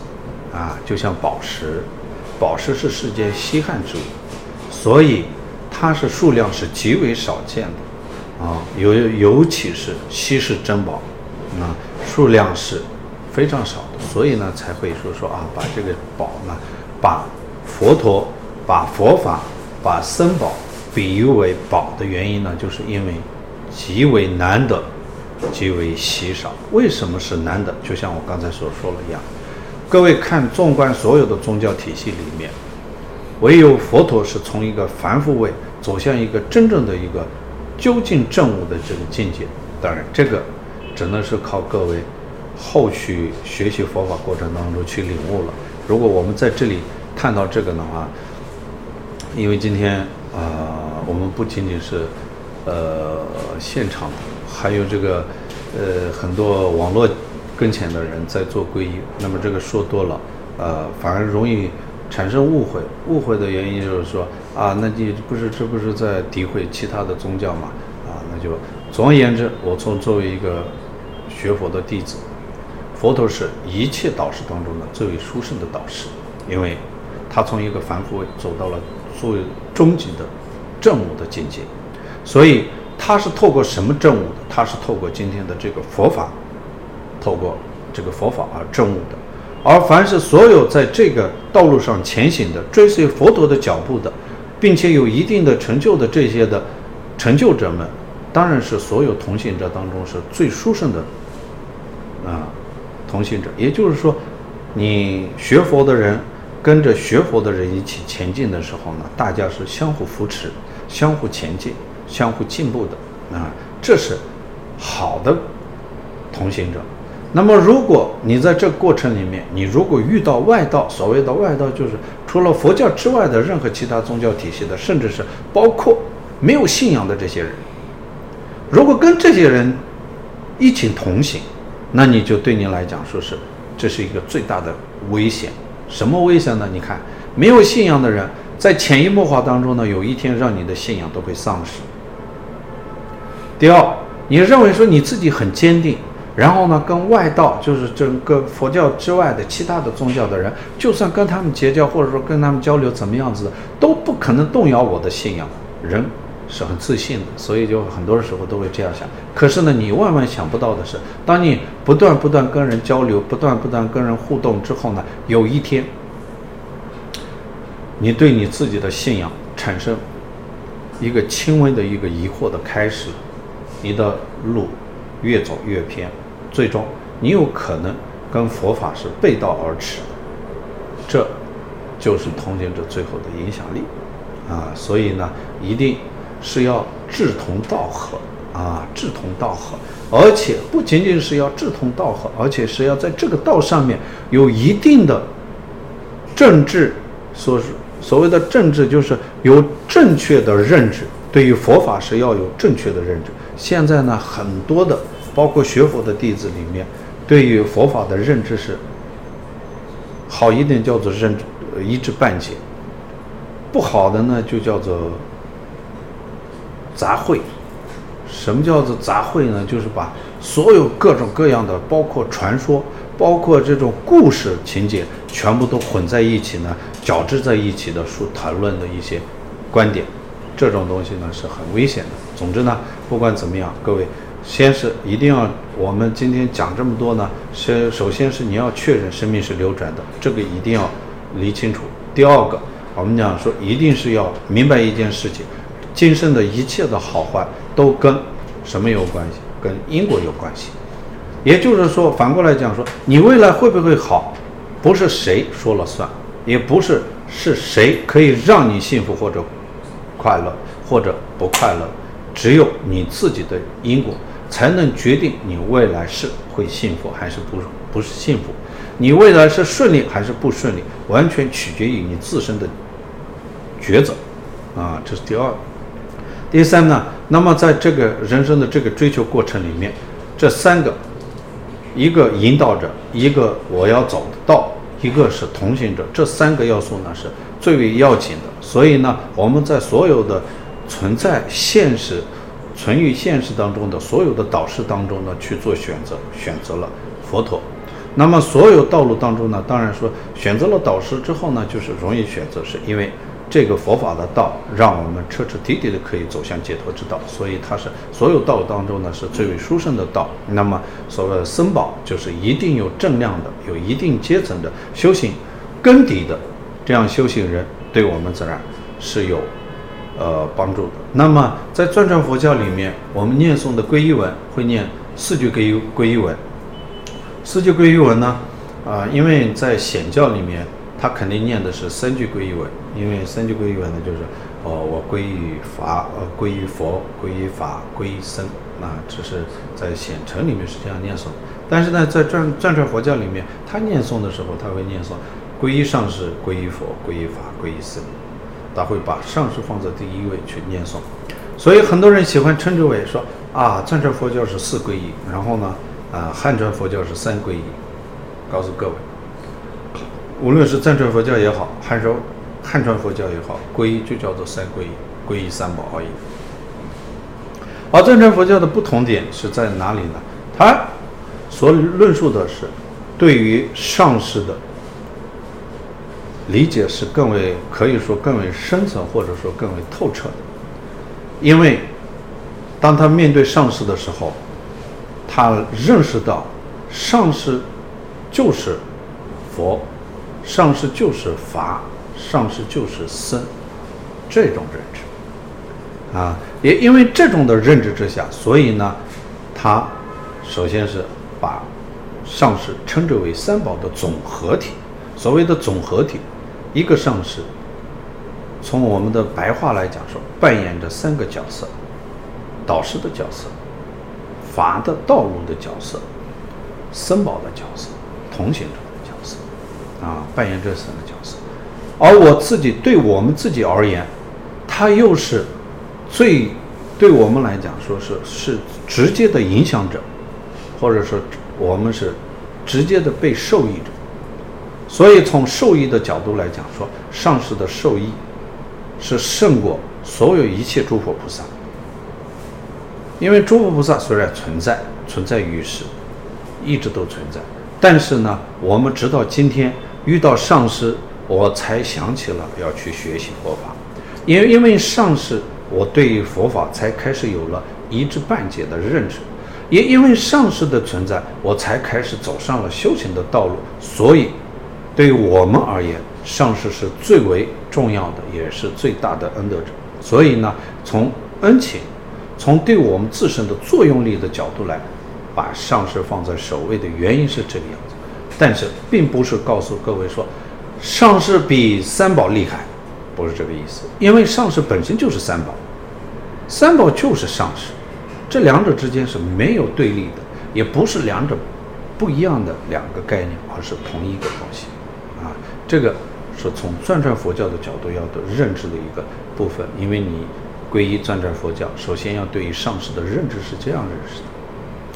啊，就像宝石，宝石是世间稀罕之物，所以它是数量是极为少见的，啊，尤尤其是稀世珍宝，啊，数量是。非常少的，所以呢才会说说啊，把这个宝呢，把佛陀、把佛法、把僧宝比喻为宝的原因呢，就是因为极为难得，极为稀少。为什么是难得？就像我刚才所说的一样，各位看，纵观所有的宗教体系里面，唯有佛陀是从一个凡夫位走向一个真正的一个究竟证悟的这个境界。当然，这个只能是靠各位。后续学习佛法过程当中去领悟了。如果我们在这里看到这个的话，因为今天啊、我们不仅仅是呃现场，还有这个呃很多网络跟前的人在做皈依。那么这个说多了，呃，反而容易产生误会。误会的原因就是说啊，那你不是这不是在诋毁其他的宗教嘛？啊，那就总而言之，我从作为一个学佛的弟子。佛陀是一切导师当中的最为殊胜的导师，因为他从一个凡夫走到了最终极的正悟的境界，所以他是透过什么正悟的？他是透过今天的这个佛法，透过这个佛法而正悟的。而凡是所有在这个道路上前行的、追随佛陀的脚步的，并且有一定的成就的这些的成就者们，当然是所有同行者当中是最殊胜的啊。同行者，也就是说，你学佛的人跟着学佛的人一起前进的时候呢，大家是相互扶持，相互前进、相互进步的啊，这是好的同行者。那么，如果你在这过程里面，你如果遇到外道，所谓的外道就是除了佛教之外的任何其他宗教体系的，甚至是包括没有信仰的这些人，如果跟这些人一起同行，那你就对你来讲说是这是一个最大的危险。什么危险呢？你看，没有信仰的人在潜移默化当中呢，有一天让你的信仰都会丧失。第二，你认为说你自己很坚定。然后呢，跟外道，就是整个佛教之外的其他的宗教的人，就算跟他们结交，或者说跟他们交流，怎么样子，都不可能动摇我的信仰。人是很自信的，所以就很多时候都会这样想。可是呢，你万万想不到的是，当你不断不断跟人交流，不断不断跟人互动之后呢，有一天，你对你自己的信仰产生一个轻微的一个疑惑的开始，你的路越走越偏。最终，你有可能跟佛法是背道而驰，这就是同行者最后的影响力啊！所以呢，一定是要志同道合啊，志同道合，而且不仅仅是要志同道合，而且是要在这个道上面有一定的政治，所所谓的政治，就是有正确的认知，对于佛法是要有正确的认知。现在呢，很多的。包括学佛的弟子里面，对于佛法的认知是好一点，叫做认知一知半解；不好的呢，就叫做杂烩。什么叫做杂烩呢？就是把所有各种各样的，包括传说，包括这种故事情节，全部都混在一起呢，搅织在一起的书谈论的一些观点，这种东西呢是很危险的。总之呢，不管怎么样，各位。先是一定要，我们今天讲这么多呢，先首先是你要确认生命是流转的，这个一定要理清楚。第二个，我们讲说一定是要明白一件事情，今生的一切的好坏都跟什么有关系？跟因果有关系。也就是说，反过来讲说，你未来会不会好，不是谁说了算，也不是是谁可以让你幸福或者快乐或者不快乐，只有你自己的因果。才能决定你未来是会幸福还是不不是幸福，你未来是顺利还是不顺利，完全取决于你自身的抉择，啊，这是第二。第三呢，那么在这个人生的这个追求过程里面，这三个，一个引导者，一个我要走的道，一个是同行者，这三个要素呢是最为要紧的。所以呢，我们在所有的存在现实。存于现实当中的所有的导师当中呢，去做选择，选择了佛陀。那么所有道路当中呢，当然说选择了导师之后呢，就是容易选择，是因为这个佛法的道让我们彻彻底底的可以走向解脱之道，所以它是所有道当中呢是最为殊胜的道。那么所谓的僧宝，就是一定有正量的，有一定阶层的修行根底的这样修行人，对我们自然是有。呃，帮助的。那么，在藏传佛教里面，我们念诵的皈依文会念四句皈依皈依文。四句皈依文呢，啊、因为在显教里面，他肯定念的是三句皈依文，因为三句皈依文呢，就是，哦，我皈依法，呃，皈依佛，皈依法，皈依僧。那只是在显诚里面是这样念诵。但是呢，在藏藏传佛教里面，他念诵的时候，他会念诵皈依上师，皈依佛，皈依法，皈依僧。他会把上师放在第一位去念诵，所以很多人喜欢称之为说啊，藏传佛教是四皈依，然后呢，啊，汉传佛教是三皈依。告诉各位，无论是藏传佛教也好，汉传汉传佛教也好，皈依就叫做三皈依，皈依三宝而已。而藏传佛教的不同点是在哪里呢？他所论述的是对于上师的。理解是更为可以说更为深层，或者说更为透彻的，因为当他面对上师的时候，他认识到上师就是佛，上师就是法，上师就是僧，这种认知啊，也因为这种的认知之下，所以呢，他首先是把上师称之为三宝的总合体，所谓的总合体。一个上师，从我们的白话来讲说，扮演着三个角色：导师的角色、法的道路的角色、僧宝的角色、同行者，啊，扮演这三个角色。而我自己对我们自己而言，他又是最对我们来讲说是是直接的影响者，或者说我们是直接的被受益者。所以从受益的角度来讲说，上师的受益。是胜过所有一切诸佛菩萨，因为诸佛菩萨虽然存在，存在于世，一直都存在，但是呢，我们直到今天遇到上师，我才想起了要去学习佛法，因为因为上师，我对于佛法才开始有了一知半解的认识，也因为上师的存在，我才开始走上了修行的道路，所以，对于我们而言。上师是最为重要的，也是最大的恩德者。所以呢，从恩情，从对我们自身的作用力的角度来，把上师放在首位的原因是这个样子。但是，并不是告诉各位说，上师比三宝厉害，不是这个意思。因为上师本身就是三宝，三宝就是上师，这两者之间是没有对立的，也不是两者不一样的两个概念，而是同一个东西。啊，这个。是从钻传佛教的角度要的认知的一个部分，因为你皈依钻传佛教，首先要对于上师的认知是这样认识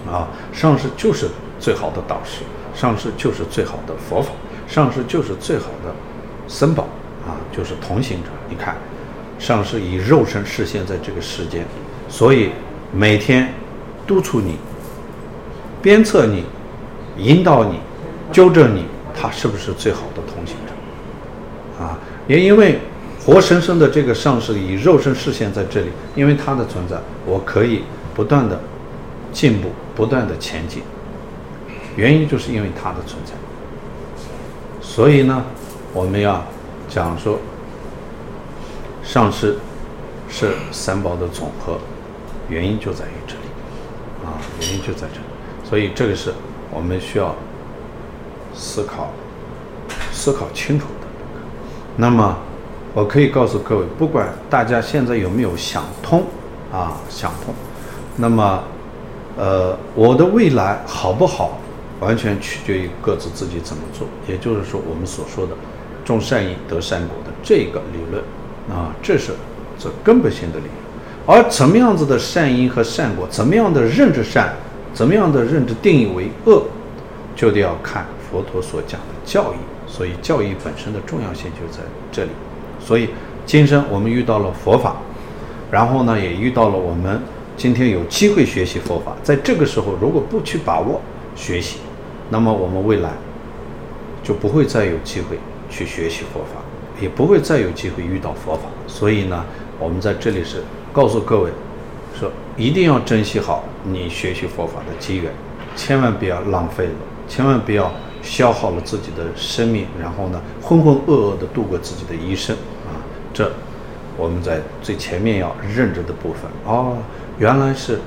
的，啊，上师就是最好的导师，上师就是最好的佛法，上师就是最好的僧宝，啊，就是同行者。你看，上师以肉身示现在这个世间，所以每天督促你、鞭策你、引导你、纠正你，他是不是最好的同行者？啊，也因为活生生的这个上师以肉身示现在这里，因为他的存在，我可以不断的进步，不断的前进。原因就是因为它的存在。所以呢，我们要讲说，上师是三宝的总和，原因就在于这里，啊，原因就在这里。所以这个是我们需要思考、思考清楚的。那么，我可以告诉各位，不管大家现在有没有想通，啊，想通，那么，呃，我的未来好不好，完全取决于各自自己怎么做。也就是说，我们所说的“种善因得善果”的这个理论，啊，这是这根本性的理论。而怎么样子的善因和善果，怎么样的认知善，怎么样的认知定义为恶，就得要看佛陀所讲的教义。所以教义本身的重要性就在这里，所以今生我们遇到了佛法，然后呢也遇到了我们今天有机会学习佛法，在这个时候如果不去把握学习，那么我们未来就不会再有机会去学习佛法，也不会再有机会遇到佛法。所以呢，我们在这里是告诉各位，说一定要珍惜好你学习佛法的机缘，千万不要浪费了，千万不要。消耗了自己的生命，然后呢，浑浑噩噩地度过自己的一生啊！这我们在最前面要认知的部分哦，原来是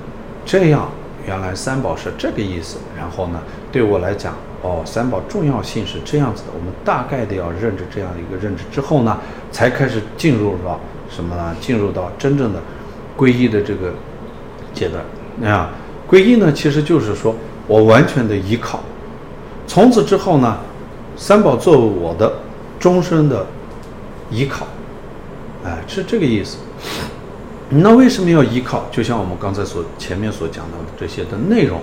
这样，原来三宝是这个意思。然后呢，对我来讲，哦，三宝重要性是这样子的。我们大概的要认知这样一个认知之后呢，才开始进入到什么呢？进入到真正的皈依的这个阶段。啊，皈依呢，其实就是说我完全的依靠。从此之后呢，三宝作为我的终身的依靠，哎，是这个意思。那为什么要依靠？就像我们刚才所前面所讲到的这些的内容，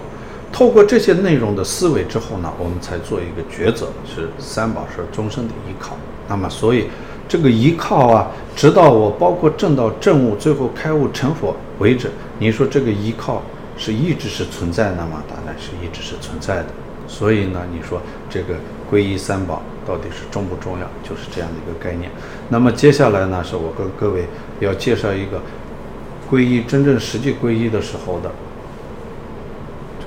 透过这些内容的思维之后呢，我们才做一个抉择，是三宝是终身的依靠。那么，所以这个依靠啊，直到我包括证到证悟，最后开悟成佛为止，你说这个依靠是一直是存在的吗？当然是一直是存在的。所以呢，你说这个皈依三宝到底是重不重要？就是这样的一个概念。那么接下来呢，是我跟各位要介绍一个皈依真正实际皈依的时候的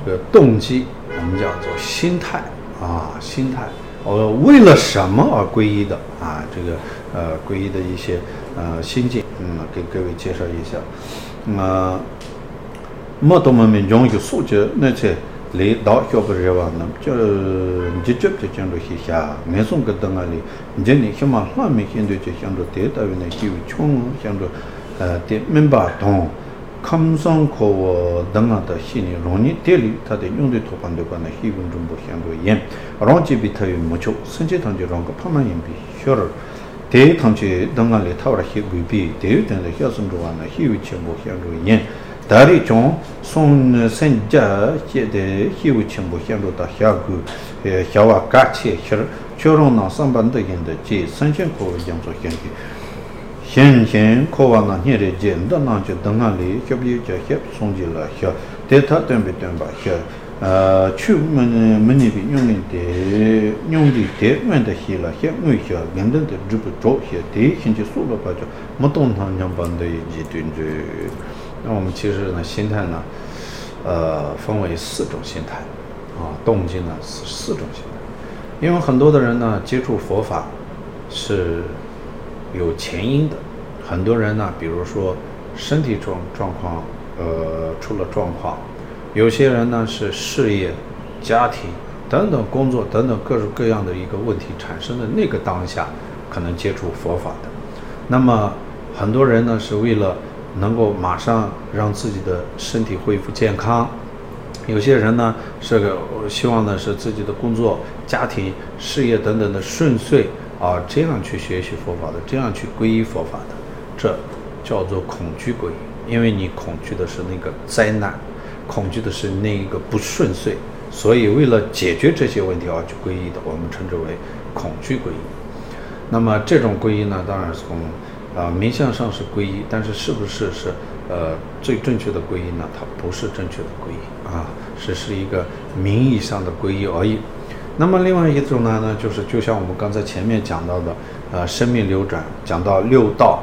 个动机，我们叫做心态啊，心态。我为了什么而皈依的啊？这个呃，皈依的一些呃心境，嗯，给各位介绍一下。呃，莫多么民众有素质，那些。里道小不热哇那就你就就讲到些下，没送个灯啊里，你这里起码上面现在就想着得到那就穷想着呃的明白懂，kamsang kowa danga da xini rongni teli tate nyungde topan dekwa na xigun rumbu xiangdo yen. Rongji bi tayo mocho sanche tangji rongka pama yenbi xior te tangji danga le tawara xigui bi deyo tangda xiasum ruwa na xigu chenpo xiangdo yen. Dari chong song senja xie de xigu chenpo xiangdo da xiagu eh, xiawa gache xior chorong na sambanda yenda je sanchen kowa yangzo xiangki 现前可望那年的节，到那就到下里，要不就些送进来些，对他端不端吧些？呃，出门门那边用的用的台湾的些了些，我些跟着的就不着些，对，现在说了吧就，没动他两帮的一顿就。那我们其实呢，心态呢，呃，分为四种心态，啊，动静呢是四种心态，因为很多的人呢接触佛法是。有前因的。很多人呢，比如说身体状状况，呃，出了状况；有些人呢是事业、家庭等等工作等等各种各样的一个问题产生的那个当下，可能接触佛法的。那么很多人呢是为了。能够马上让自己的身体恢复健康，有些人呢是个希望呢是自己的工作、家庭、事业等等的顺遂啊，这样去学习佛法的，这样去皈依佛法的，这叫做恐惧皈依，因为你恐惧的是那个灾难，恐惧的是那一个不顺遂，所以为了解决这些问题而去皈依的，我们称之为恐惧皈依。那么这种皈依呢，当然是从。啊，名相上是皈依，但是是不是是呃最正确的皈依呢？它不是正确的皈依啊，只是，是一个名义上的皈依而已。那么另外一种呢，呢就是就像我们刚才前面讲到的，呃，生命流转，讲到六道，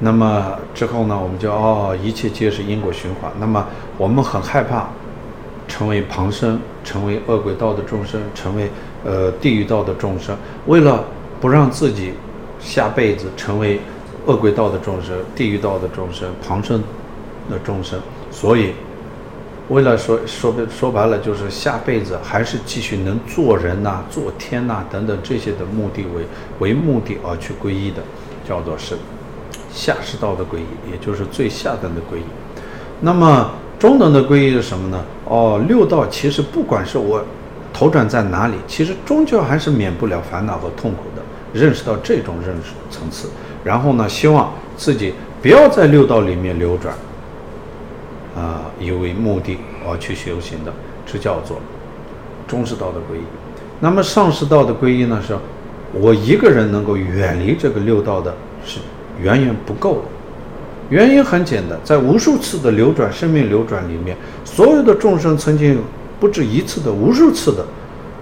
那么之后呢，我们就哦，一切皆是因果循环。那么我们很害怕成为旁生，成为恶鬼道的众生，成为呃地狱道的众生，为了不让自己下辈子成为。恶鬼道的众生、地狱道的众生、旁生的众生，所以为了说说说白了，就是下辈子还是继续能做人呐、做天呐、等等这些的目的为为目的而去皈依的，叫做是下士道的皈依，也就是最下等的皈依。那么中等的皈依是什么呢？哦，六道其实不管是我投转在哪里，其实终究还是免不了烦恼和痛苦的。认识到这种认识层次。然后呢，希望自己不要在六道里面流转，啊、以为目的而去修行的，这叫做中士道的皈依。那么上士道的皈依呢，是我一个人能够远离这个六道的，是远远不够的。原因很简单，在无数次的流转、生命流转里面，所有的众生曾经不止一次的、无数次的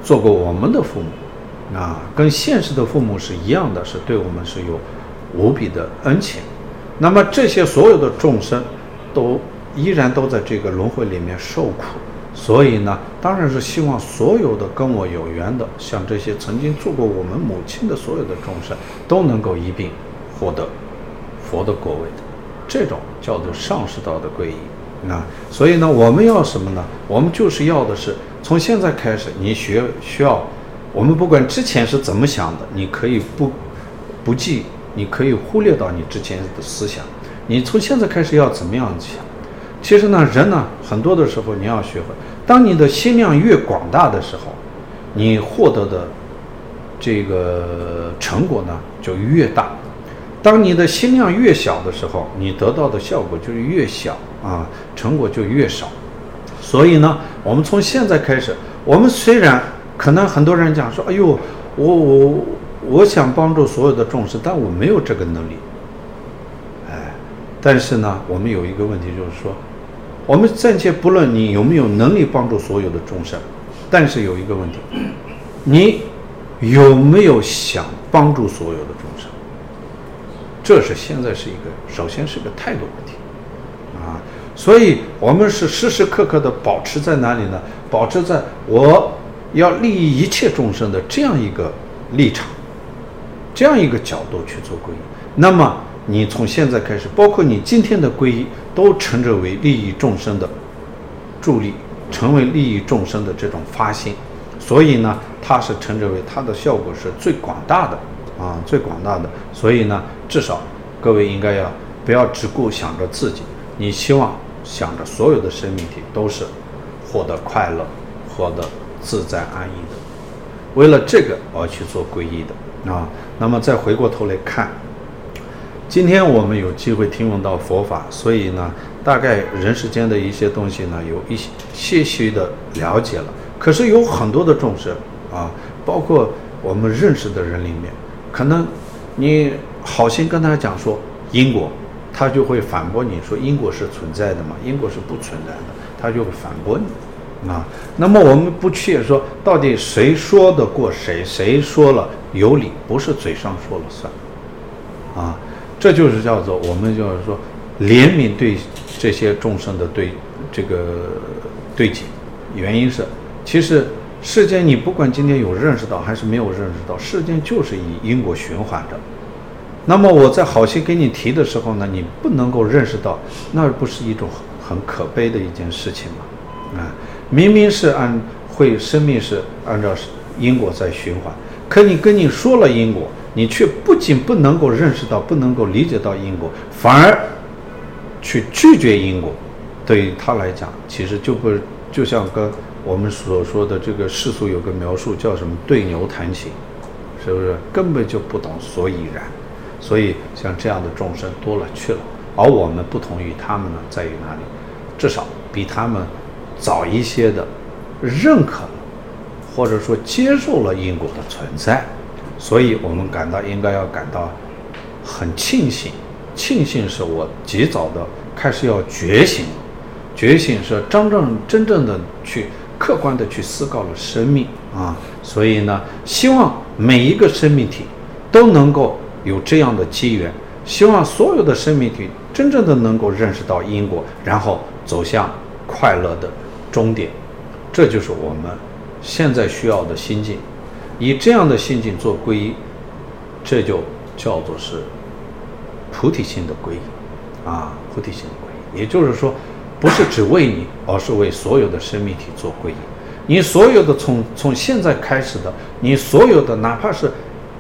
做过我们的父母，啊，跟现实的父母是一样的，是对我们是有。无比的恩情，那么这些所有的众生，都依然都在这个轮回里面受苦，所以呢，当然是希望所有的跟我有缘的，像这些曾经做过我们母亲的所有的众生，都能够一并获得佛的果位的，这种叫做上士道的皈依啊。所以呢，我们要什么呢？我们就是要的是从现在开始，你学需要，我们不管之前是怎么想的，你可以不不记。你可以忽略到你之前的思想，你从现在开始要怎么样想？其实呢，人呢，很多的时候你要学会，当你的心量越广大的时候，你获得的这个成果呢就越大；当你的心量越小的时候，你得到的效果就是越小啊，成果就越少。所以呢，我们从现在开始，我们虽然可能很多人讲说：“哎呦，我我。”我想帮助所有的众生，但我没有这个能力。哎，但是呢，我们有一个问题，就是说，我们暂且不论你有没有能力帮助所有的众生，但是有一个问题，你有没有想帮助所有的众生？这是现在是一个，首先是个态度问题啊。所以，我们是时时刻刻的保持在哪里呢？保持在我要利益一切众生的这样一个立场。这样一个角度去做皈依，那么你从现在开始，包括你今天的皈依，都称之为利益众生的助力成为利益众生的这种发心，所以呢，它是称之为它的效果是最广大的啊，最广大的。所以呢，至少各位应该要不要只顾想着自己，你希望想着所有的生命体都是获得快乐、获得自在安逸的。为了这个而去做皈依的啊，那么再回过头来看，今天我们有机会听闻到佛法，所以呢，大概人世间的一些东西呢，有一些些许的了解了。可是有很多的众生啊，包括我们认识的人里面，可能你好心跟他讲说因果，他就会反驳你说因果是存在的嘛，因果是不存在的，他就会反驳你。啊，那么我们不去说到底谁说得过谁，谁说了有理，不是嘴上说了算，啊，这就是叫做我们就是说怜悯对这些众生的对这个对己，原因是其实世间你不管今天有认识到还是没有认识到，世间就是以因果循环着。那么我在好心给你提的时候呢，你不能够认识到，那不是一种很可悲的一件事情吗？啊。明明是按会生命是按照因果在循环，可你跟你说了因果，你却不仅不能够认识到，不能够理解到因果，反而去拒绝因果。对于他来讲，其实就不就像跟我们所说的这个世俗有个描述叫什么对牛弹琴，是不是根本就不懂所以然？所以像这样的众生多了去了，而我们不同于他们呢，在于哪里？至少比他们。早一些的认可了，或者说接受了因果的存在，所以我们感到应该要感到很庆幸，庆幸是我及早的开始要觉醒，觉醒是真正真正的去客观的去思考了生命啊，所以呢，希望每一个生命体都能够有这样的机缘，希望所有的生命体真正的能够认识到因果，然后走向快乐的。终点，这就是我们现在需要的心境。以这样的心境做皈依，这就叫做是菩提心的皈依啊，菩提心的皈依。也就是说，不是只为你，而是为所有的生命体做皈依。你所有的从从现在开始的，你所有的哪怕是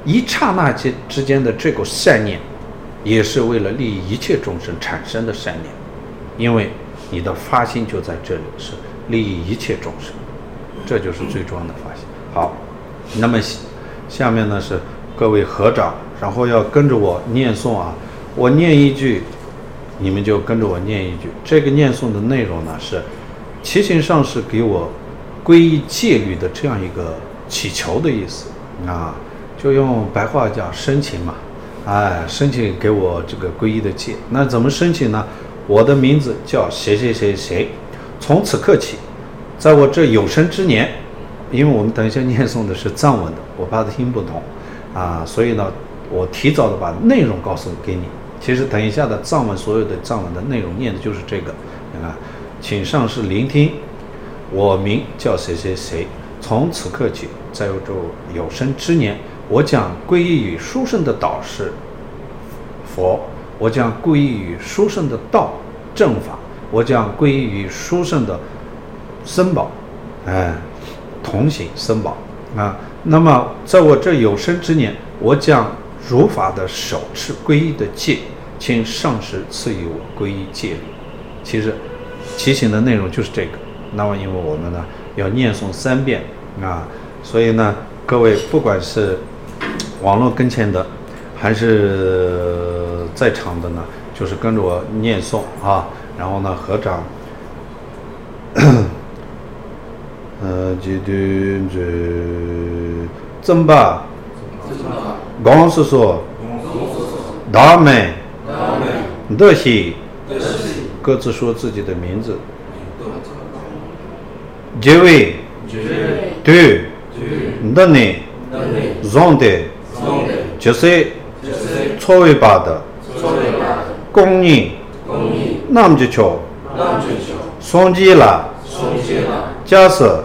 一刹那间之间的这个善念，也是为了利益一切众生产生的善念，因为你的发心就在这里是。利益一切众生，这就是最重要的发心。好，那么下面呢是各位合掌，然后要跟着我念诵啊。我念一句，你们就跟着我念一句。这个念诵的内容呢是，祈请上师给我皈依戒律的这样一个祈求的意思啊，就用白话讲申请嘛，哎，申请给我这个皈依的戒。那怎么申请呢？我的名字叫谁谁谁谁。从此刻起，在我这有生之年，因为我们等一下念诵的是藏文的，我怕他听不懂，啊，所以呢，我提早的把内容告诉给你。其实等一下的藏文，所有的藏文的内容念的就是这个，你看，请上师聆听，我名叫谁谁谁，从此刻起，在我这有生之年，我将皈依于殊胜的导师佛，我将皈依于殊胜的道正法。我将皈依于殊胜的僧宝，哎，同行僧宝啊。那么在我这有生之年，我将如法的手持皈依的戒，请上师赐予我皈依戒律。其实，祈请的内容就是这个。那么，因为我们呢要念诵三遍啊，所以呢，各位不管是网络跟前的，还是在场的呢，就是跟着我念诵啊。然后呢，合掌，呃，这段这怎吧？刚是说，大美，德西，各自说自己的名字。这位，对，那你，让的，就是，错位吧的，公认。那么就巧。动，扎娃，那么就求，去了，假设，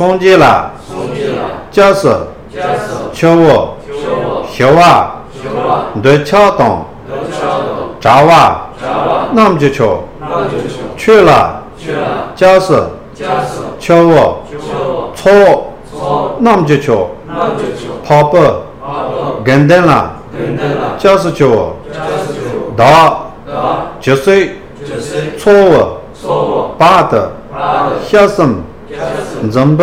错误，八的，公认，那么就叫，送进了，假设，错误，小娃，对恰当，渣娃，那么就叫，去了，假设，错误，错，那么就叫，跑步，跟定了，假设叫，到，就是，错误，八的，小声，人不，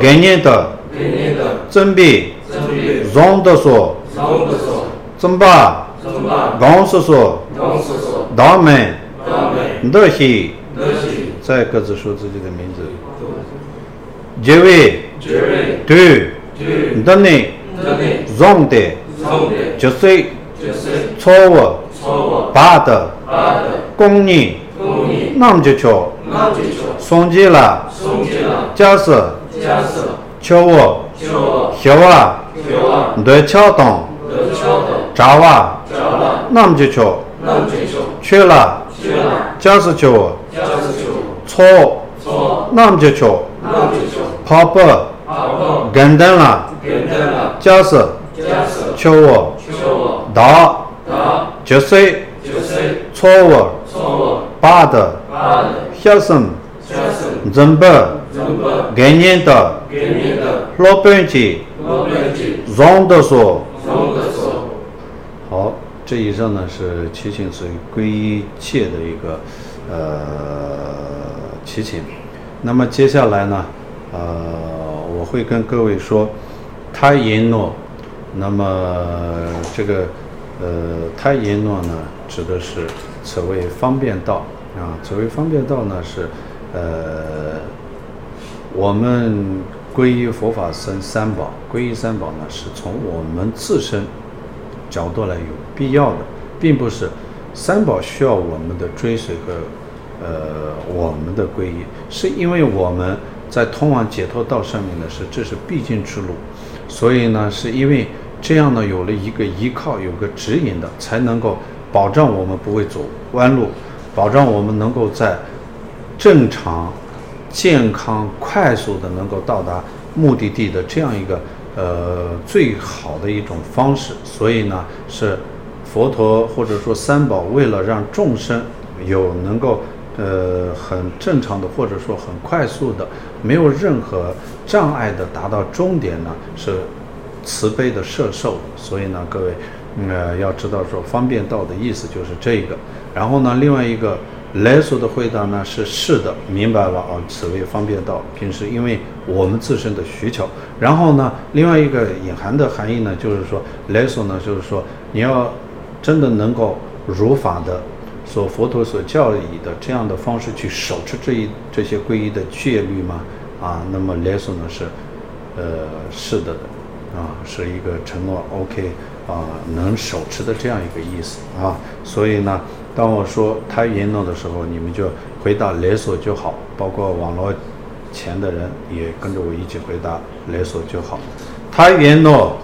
概念的，准备，用的说，怎把，公司说，他们，都是，再各自说自己的名字。结尾，对，的呢，用的，就是，错误，八的，公认，那么就叫，送进了，假设，错误，小娃，对恰当，渣娃，那么就球，去了，假设叫，错，那么就球，跑步，跟定了，假设，错误，到，就是，错误，八的，小声，人不，概念的，老本机，用的说。好，这以上呢是祈请是皈依戒的一个呃祈请。那么接下来呢，呃，我会跟各位说，他言诺。那么这个呃他言诺呢，指的是此为方便道啊。所谓方便道呢是呃我们皈依佛法僧三宝，皈依三宝呢是从我们自身。角度来有必要的，并不是三宝需要我们的追随和呃我们的皈依，是因为我们在通往解脱道上面的是这是必经之路，所以呢是因为这样呢有了一个依靠，有个指引的，才能够保障我们不会走弯路，保障我们能够在正常、健康、快速的能够到达目的地的这样一个。呃，最好的一种方式，所以呢，是佛陀或者说三宝为了让众生有能够呃很正常的或者说很快速的，没有任何障碍的达到终点呢，是慈悲的摄受。所以呢，各位呃要知道说方便道的意思就是这个。然后呢，另外一个。来所的回答呢是是的，明白了啊，此为方便道。平时因为我们自身的需求，然后呢，另外一个隐含的含义呢，就是说来所呢，就是说你要真的能够如法的，所佛陀所教义的这样的方式去守持这一这些皈依的戒律吗？啊，那么来所呢是，呃，是的的，啊，是一个承诺，OK，啊，能手持的这样一个意思啊，所以呢。当我说胎耶诺的时候，你们就回答来所就好，包括网络前的人也跟着我一起回答来所就好。胎耶诺，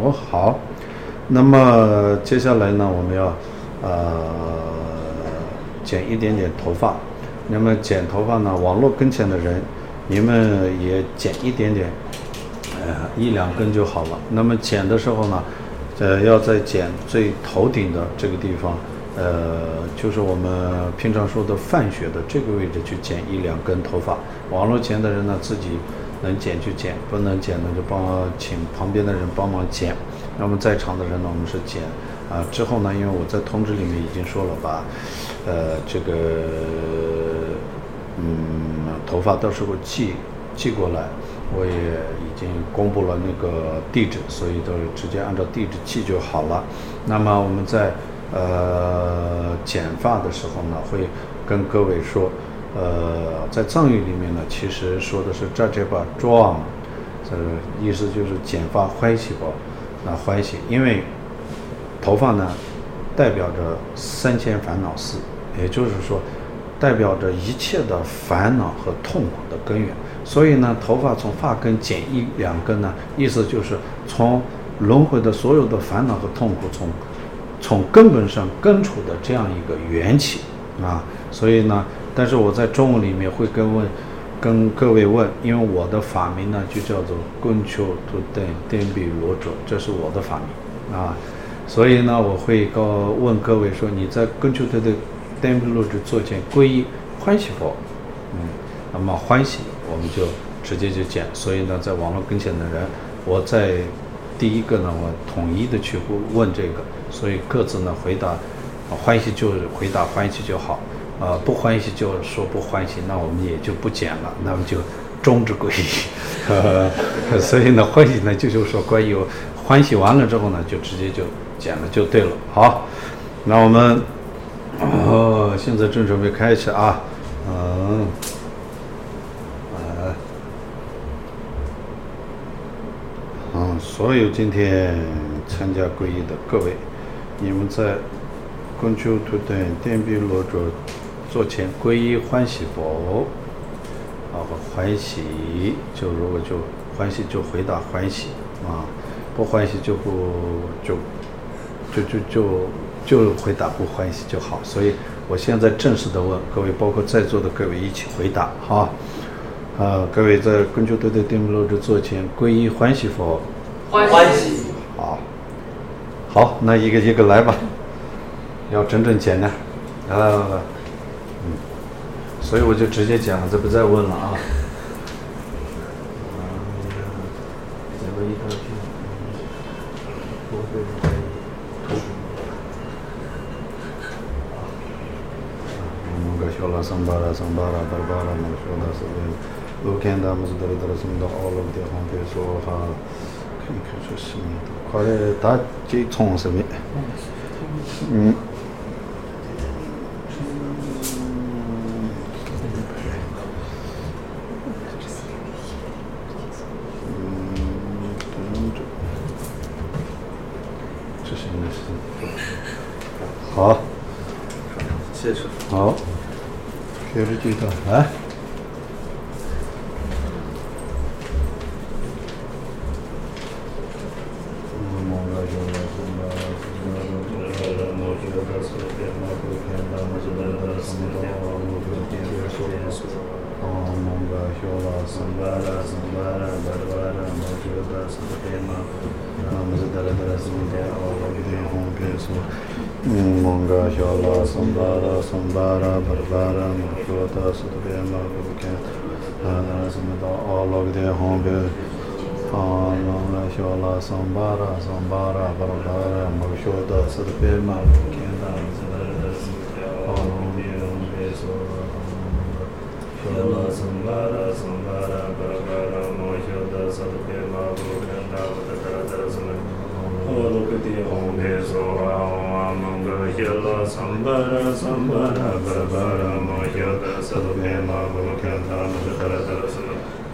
哦好，那么接下来呢，我们要呃剪一点点头发，那么剪头发呢，网络跟前的人，你们也剪一点点，一两根就好了。那么剪的时候呢，呃，要在剪最头顶的这个地方，呃，就是我们平常说的泛血的这个位置去剪一两根头发。网络前的人呢，自己能剪就剪，不能剪呢就帮请旁边的人帮忙剪。那么在场的人呢，我们是剪啊。之后呢，因为我在通知里面已经说了，把呃这个嗯头发到时候寄寄过来，我也已经公布了那个地址，所以都直接按照地址寄就好了。那么我们在呃剪发的时候呢，会跟各位说，呃，在藏语里面呢，其实说的是扎杰巴庄，这个意思就是剪发欢喜不？那欢喜，因为头发呢，代表着三千烦恼丝，也就是说。代表着一切的烦恼和痛苦的根源，所以呢，头发从发根剪一两根呢，意思就是从轮回的所有的烦恼和痛苦从从根本上根除的这样一个缘起啊。所以呢，但是我在中文里面会跟问跟各位问，因为我的法名呢就叫做昆秋图登颠比罗卓，这是我的法名啊。所以呢，我会告问各位说，你在昆秋图登。颠比罗卓座前皈依欢喜佛，嗯，那么欢喜我们就直接就剪。所以呢，在网络跟前的人，我在第一个呢，我统一的去问这个，所以各自呢回答，欢喜就回答欢喜就好，呃，不欢喜就说不欢喜，那我们也就不剪了，那么就终止归一。呵呵，所以呢，欢喜呢就就说关于欢喜完了之后呢，就直接就剪了就对了。好，那我们。哦，现在正准备开始啊，嗯，啊，嗯，所有今天参加皈依的各位，你们在昆秋图登颠比罗卓座前皈依欢喜佛，啊，欢喜就如果就欢喜就回答欢喜啊，不欢喜就不就就就就。就回答不欢喜就好，所以我现在正式的问各位，包括在座的各位一起回答，好，啊，各位在昆秋图登颠比罗卓座前皈依欢喜佛，欢喜，好，好，那一个一个来吧，要整整讲呢，来来来来，嗯，所以我就直接讲了，这不再问了啊。桑巴拉桑巴拉巴巴拉摩修达斯维，罗肯达摩斯德勒德勒什么的奥罗的红别说哈，看看这什么的，快来打几重什么？嗯。嗯，这是应该是。好。谢谢。好。开始举手，来。lōngla shōla sōmbārā sōmbārā parādhārā mokshōdā sādhpēmā kēnā sādhārāsī ōm yōm pēsō shōla sōmbārā sōmbārā parādhārā mokshōdā sādhpēmā kēnā sādhārāsī ō lōkati ōm pēsō āom mōngā shōla sōmbārā sōmbārā parādhārā mokshōdā sādhpēmā kēnā sādhārāsī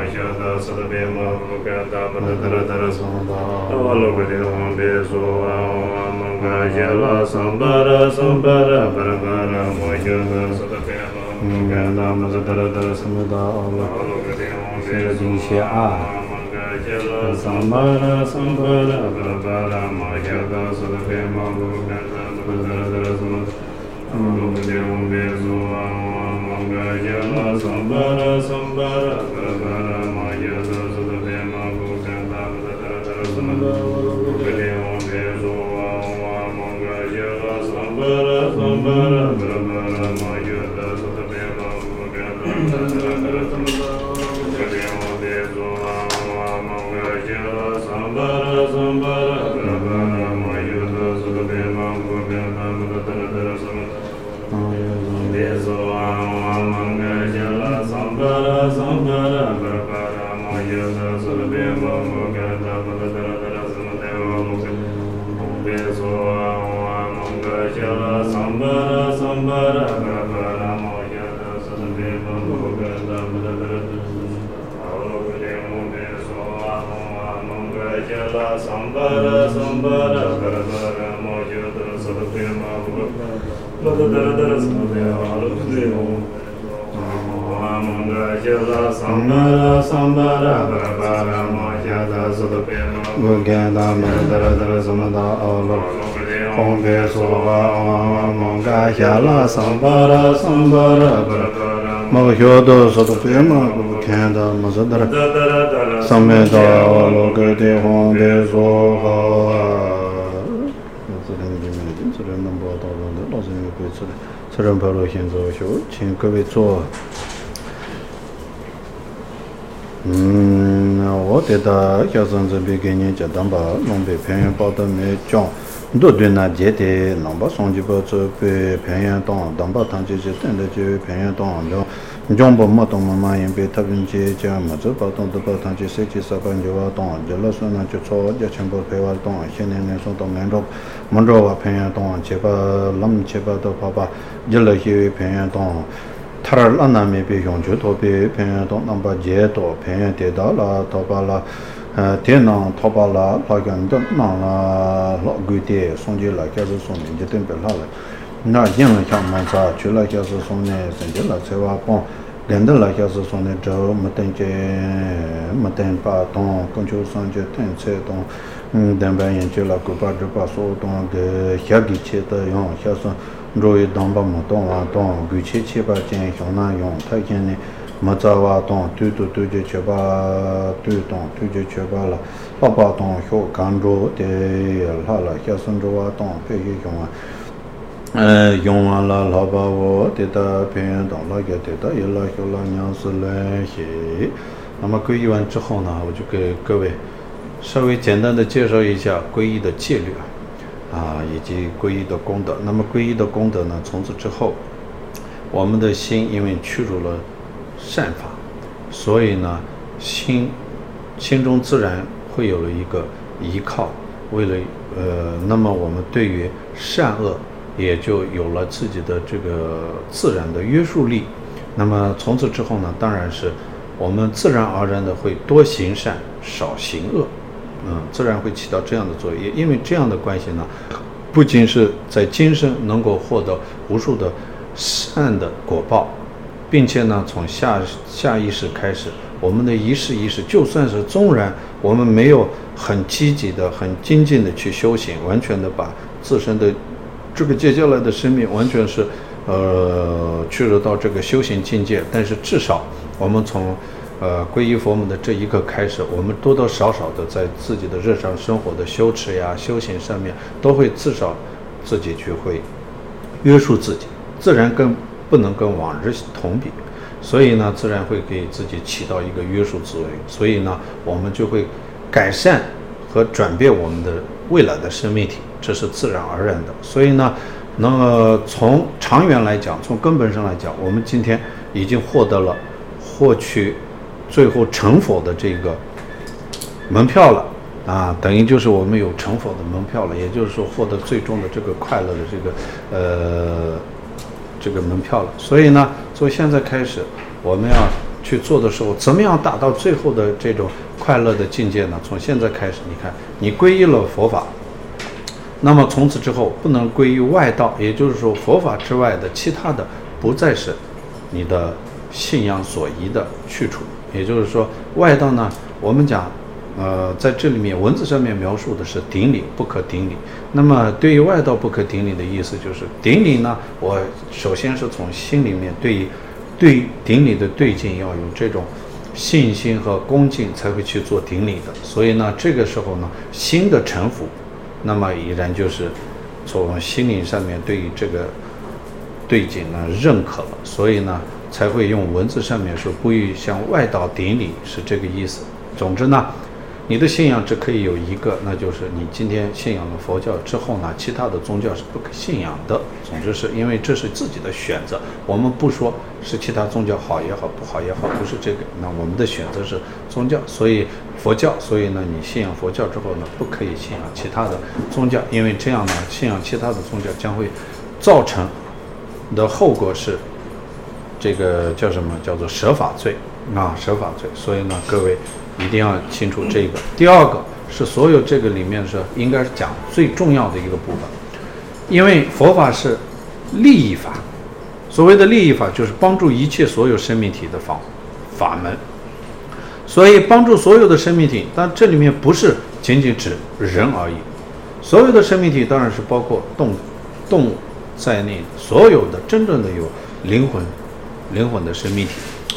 Ajada Sadabe Mahamuka Dabada Daradara Sanda Avalokade Ombe Soha Omanga Jala Sambara Sambara Paragara Mojana Sadabe Mahamuka Dabada Daradara Sanda Avalokade Ombe Soha Sambara Sambara Paragara Mojana Sadabe Mahamuka Dabada Daradara Sanda Avalokade Ombe Soha Omanga Jala Sambara Sambara sambara sambara karabara mojodara sadhya mahava vadadara dara sadhya alukriyo Amanga jala sambara sambara karabara mojodara sadhya mahava Gugena mandara dara samada alukriyo Ombe sova amanga jala sambara sambara karabara mojodara sadhya mahava Gugena mandara dara 布鲁肯塔摩杰达拉，阿罗格提翁别说阿。揭拉桑巴拉桑巴拉巴拉巴拉摩揭达 请各位坐。嗯，我得到小生这边给你讲，当把龙北平原报道没讲，多对那节的，能把双击报这边平原党，当把唐姐姐等的就平原党了， jōngbō mā tōng mā mā yīn bē tāp yīn jē jā mā tsō pā tōng tō pā tāng jē sē jī sā pā yī wā tōng jā lā sō nā jō tsō jā chēng bō pē wā tōng xē nē nē sō tōng ngā rō mā rō wā pē yā tōng jē pā lam jē pā tō pā pā jā lā xē wē pē yā tōng tā rā lā nā mē bē yōng chū tō pē pē yā tōng nā pā jē tō pē yā tē dā lā tō pā lā tē nā tō pā lā lā gyā nā lā lā gu tē sōng jē lā kia sō sōng jē tēng pē lā lā nā yīng lā kia mā tsā, chū lā kia sū sōng nē, sēn jī lā tsē wā pōng, lēn dā lā kia sū sōng nē, dā wā mā tēng jē, mā tēng pā tōng, kōng chū sōng jē tēng tsē tōng, dēng bā yīng chū lā gu pā dhū pā sō tōng, dē xia bī chē tā yōng, xia sōng, rō yī dāng bā mā tōng wā tōng, gu chē chē pā jēng, xiong nā yōng, tā kia nē, mā tsā wā tōng, tū tū tū jē chē pā, tū tōng, tū jē chē pā lā, pā pā tōng, xio gāng rō, dē lā lā, xia sōng rō wā tōng, pē yī yōng wā, 别去用啊。呃，用完了，老把我得到平原当，那个得到一老学老娘是来些。那么皈依完之后呢，我就给各位稍微简单的介绍一下皈依的戒律。啊，啊以及皈依的功德。那么皈依的功德呢？从此之后，我们的心因为驱逐了善法，所以呢，心心中自然会有了一个依靠。为了呃，那么我们对于善恶也就有了自己的这个自然的约束力。那么从此之后呢，当然是我们自然而然的会多行善，少行恶。嗯，自然会起到这样的作用，因为这样的关系呢，不仅是在今生能够获得无数的善的果报，并且呢，从下下一世开始，我们的一世一世，就算是纵然我们没有很积极的、很精进的去修行，完全的把自身的这个接下来的生命完全是呃去入到这个修行境界，但是至少我们从呃，皈依佛门的这一刻开始，我们多多少少的在自己的日常生活的修持呀、修行上面，都会至少自己去会约束自己，自然跟不能跟往日同比，所以呢，自然会给自己起到一个约束作用，所以呢，我们就会改善和转变我们的未来的生命体，这是自然而然的。所以呢，那么从长远来讲，从根本上来讲，我们今天已经获得了获取。最后成佛的这个门票了啊，等于就是我们有成佛的门票了，也就是说获得最终的这个快乐的这个呃这个门票了。所以呢，从现在开始，我们要去做的时候，怎么样达到最后的这种快乐的境界呢？从现在开始，你看，你皈依了佛法，那么从此之后不能归于外道，也就是说，佛法之外的其他的不再是你的信仰所依的去处。也就是说，外道呢，我们讲，呃，在这里面文字上面描述的是顶礼不可顶礼。那么对于外道不可顶礼的意思就是，顶礼呢，我首先是从心里面对于。对顶礼的对境要有这种信心和恭敬，才会去做顶礼的。所以呢，这个时候呢，心的臣服，那么已然就是从心灵上面对于这个对景呢认可了。所以呢，才会用文字上面说故意向外道顶礼，是这个意思。总之呢。你的信仰只可以有一个，那就是你今天信仰了佛教之后呢，其他的宗教是不可信仰的。总之是因为这是自己的选择，我们不说是其他宗教好也好，不好也好，不是这个。那我们的选择是宗教，所以佛教，所以呢，你信仰佛教之后呢，不可以信仰其他的宗教，因为这样呢，信仰其他的宗教将会造成的后果是这个叫什么？叫做舍法罪啊，舍法罪。所以呢，各位。一定要清楚这个。第二个是所有这个里面是应该是讲最重要的一个部分，因为佛法是利益法，所谓的利益法就是帮助一切所有生命体的法法门，所以帮助所有的生命体，但这里面不是仅仅指人而已，所有的生命体当然是包括动动物在内，所有的真正的有灵魂灵魂的生命体，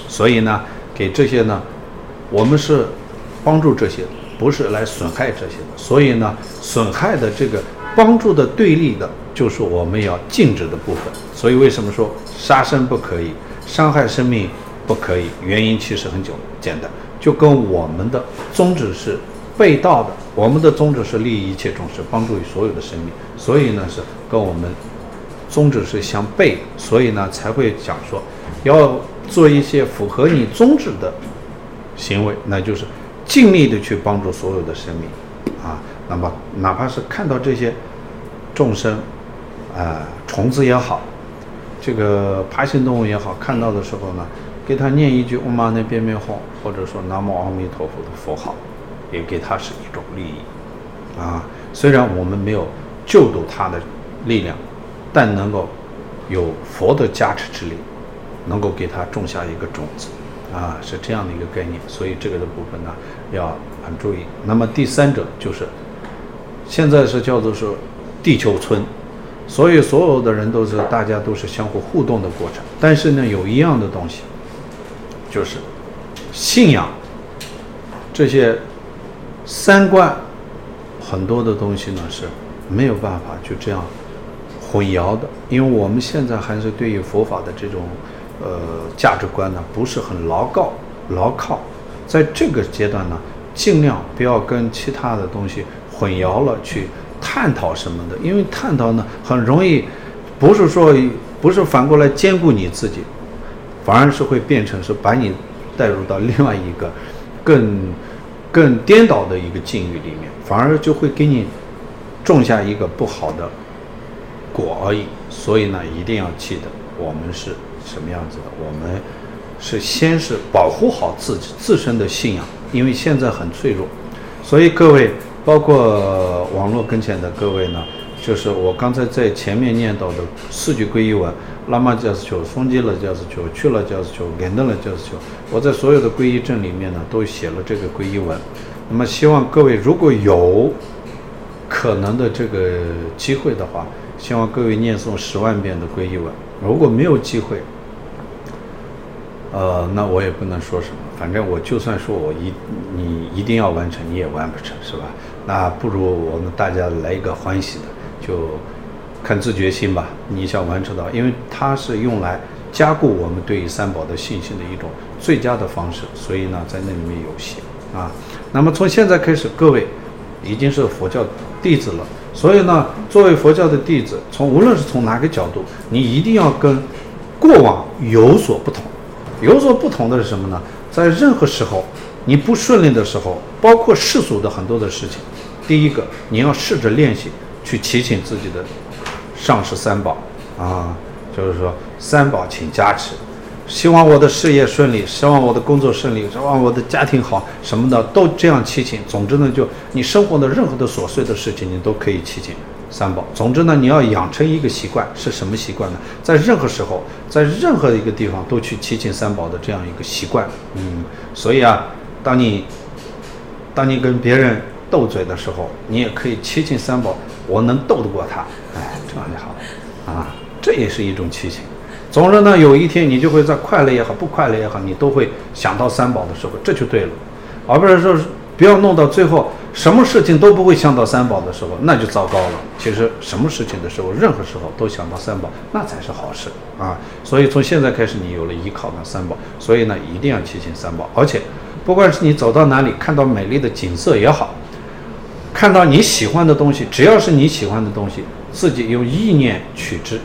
所以呢，给这些呢。我们是帮助这些，不是来损害这些的。所以呢，损害的这个帮助的对立的，就是我们要禁止的部分。所以为什么说杀生不可以，伤害生命不可以？原因其实很简简单，就跟我们的宗旨是背道的。我们的宗旨是利益一切众生，帮助于所有的生命。所以呢，是跟我们宗旨是相悖。所以呢，才会讲说要做一些符合你宗旨的。行为，那就是尽力的去帮助所有的生命，啊，那么哪怕是看到这些众生，啊、呃，虫子也好，这个爬行动物也好，看到的时候呢，给他念一句唵嘛呢叭咪吽，或者说南无阿弥陀佛的佛号，也给他是一种利益，啊，虽然我们没有救度他的力量，但能够有佛的加持之力，能够给他种下一个种子。啊，是这样的一个概念，所以这个的部分呢要很注意。那么第三者就是，现在是叫做说地球村，所以所有的人都是大家都是相互互动的过程。但是呢，有一样的东西，就是信仰这些三观很多的东西呢是没有办法就这样混淆的，因为我们现在还是对于佛法的这种。呃，价值观呢不是很牢靠，牢靠，在这个阶段呢，尽量不要跟其他的东西混淆了去探讨什么的，因为探讨呢很容易，不是说不是反过来兼顾你自己，反而是会变成是把你带入到另外一个更更颠倒的一个境遇里面，反而就会给你种下一个不好的果而已。所以呢，一定要记得，我们是。什么样子的？我们是先是保护好自己自身的信仰，因为现在很脆弱，所以各位，包括网络跟前的各位呢，就是我刚才在前面念到的四句皈依文，拉玛加斯丘、松吉勒加斯丘、去了加斯丘、连登了加斯丘，我在所有的皈依证里面呢都写了这个皈依文。那么希望各位如果有可能的这个机会的话，希望各位念诵十万遍的皈依文。如果没有机会，呃，那我也不能说什么。反正我就算说我一你一定要完成，你也完不成，是吧？那不如我们大家来一个欢喜的，就看自觉心吧。你想完成到，因为它是用来加固我们对于三宝的信心的一种最佳的方式，所以呢，在那里面有写啊。那么从现在开始，各位已经是佛教弟子了，所以呢，作为佛教的弟子，从无论是从哪个角度，你一定要跟过往有所不同。有所不同的是什么呢？在任何时候，你不顺利的时候，包括世俗的很多的事情，第一个你要试着练习去祈请自己的上师三宝啊，就是说三宝请加持，希望我的事业顺利，希望我的工作顺利，希望我的家庭好，什么的都这样祈请。总之呢，就你生活的任何的琐碎的事情，你都可以祈请三宝。总之呢，你要养成一个习惯，是什么习惯呢？在任何时候，在任何一个地方都去祈请三宝的这样一个习惯。嗯，所以啊，当你当你跟别人斗嘴的时候，你也可以祈请三宝，我能斗得过他，哎，这样就好了啊。这也是一种祈请。总之呢，有一天你就会在快乐也好，不快乐也好，你都会想到三宝的时候，这就对了。而不是说不要弄到最后，什么事情都不会想到三宝的时候，那就糟糕了。其实什么事情的时候，任何时候都想到三宝，那才是好事啊。所以从现在开始，你有了依靠的三宝，所以呢，一定要祈请三宝。而且，不管是你走到哪里，看到美丽的景色也好，看到你喜欢的东西，只要是你喜欢的东西，自己用意念取之。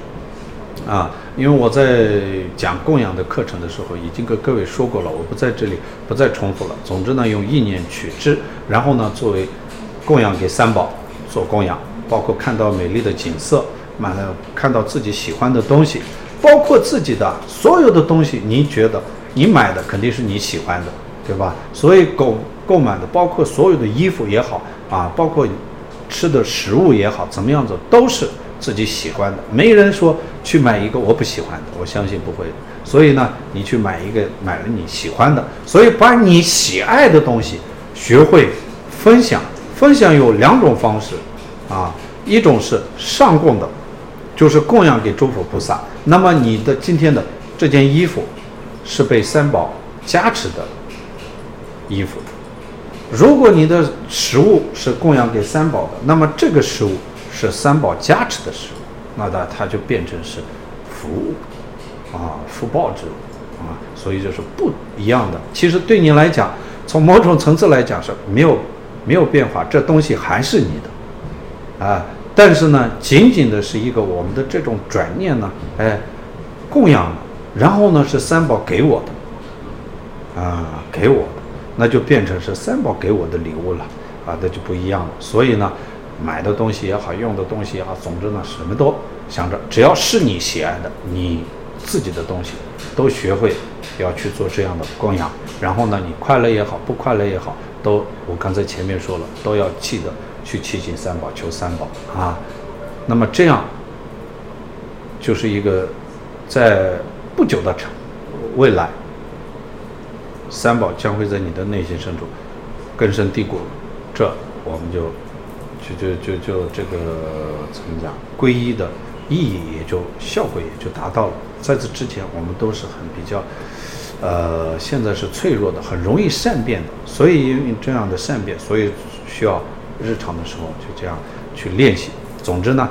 啊，因为我在讲供养的课程的时候，已经跟各位说过了，我不在这里不再重复了。总之呢，用意念取之，然后呢，作为供养给三宝做供养，包括看到美丽的景色，买了看到自己喜欢的东西，包括自己的所有的东西，你觉得你买的肯定是你喜欢的，对吧？所以购购买的，包括所有的衣服也好啊，包括吃的食物也好，怎么样子都是。自己喜欢的，没人说去买一个我不喜欢的，我相信不会。所以呢，你去买一个，买了你喜欢的，所以把你喜爱的东西学会分享。分享有两种方式，啊，一种是上供的，就是供养给诸佛菩萨。那么你的今天的这件衣服是被三宝加持的衣服。如果你的食物是供养给三宝的，那么这个食物。是三宝加持的时候，那它它就变成是福物啊，福报之物啊，所以就是不一样的。其实对你来讲，从某种层次来讲是没有没有变化，这东西还是你的啊。但是呢，仅仅的是一个我们的这种转念呢，哎，供养，然后呢是三宝给我的啊，给我的，那就变成是三宝给我的礼物了啊，那就不一样了。所以呢。买的东西也好，用的东西也好，总之呢，什么都想着，只要是你喜爱的，你自己的东西，都学会要去做这样的供养。然后呢，你快乐也好，不快乐也好，都我刚才前面说了，都要记得去祈请三宝，求三宝啊。那么这样就是一个在不久的成未来，三宝将会在你的内心深处根深蒂固。这我们就。就就就就这个怎么讲？皈依的意义也就效果也就达到了。在此之前，我们都是很比较，呃，现在是脆弱的，很容易善变的。所以因为这样的善变，所以需要日常的时候就这样去练习。总之呢，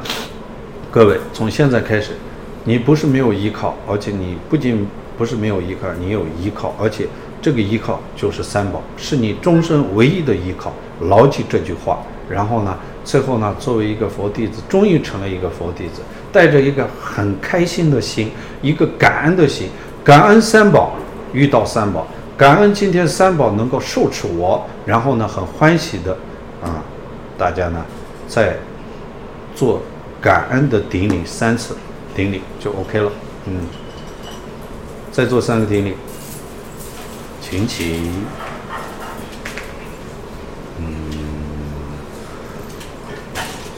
各位从现在开始，你不是没有依靠，而且你不仅不是没有依靠，你有依靠，而且这个依靠就是三宝，是你终身唯一的依靠。牢记这句话。然后呢，最后呢，作为一个佛弟子，终于成了一个佛弟子，带着一个很开心的心，一个感恩的心，感恩三宝，遇到三宝，感恩今天三宝能够受持我，然后呢，很欢喜的，啊，大家呢，再做感恩的顶礼三次，顶礼就 OK 了，嗯，再做三个顶礼，请起。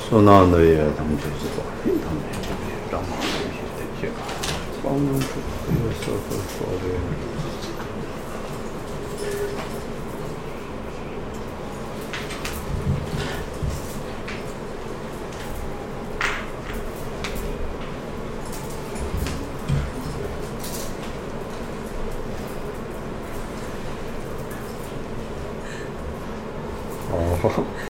소나노에 담겨서 담겨서 담겨서 담겨서 담겨서 담겨서 담겨서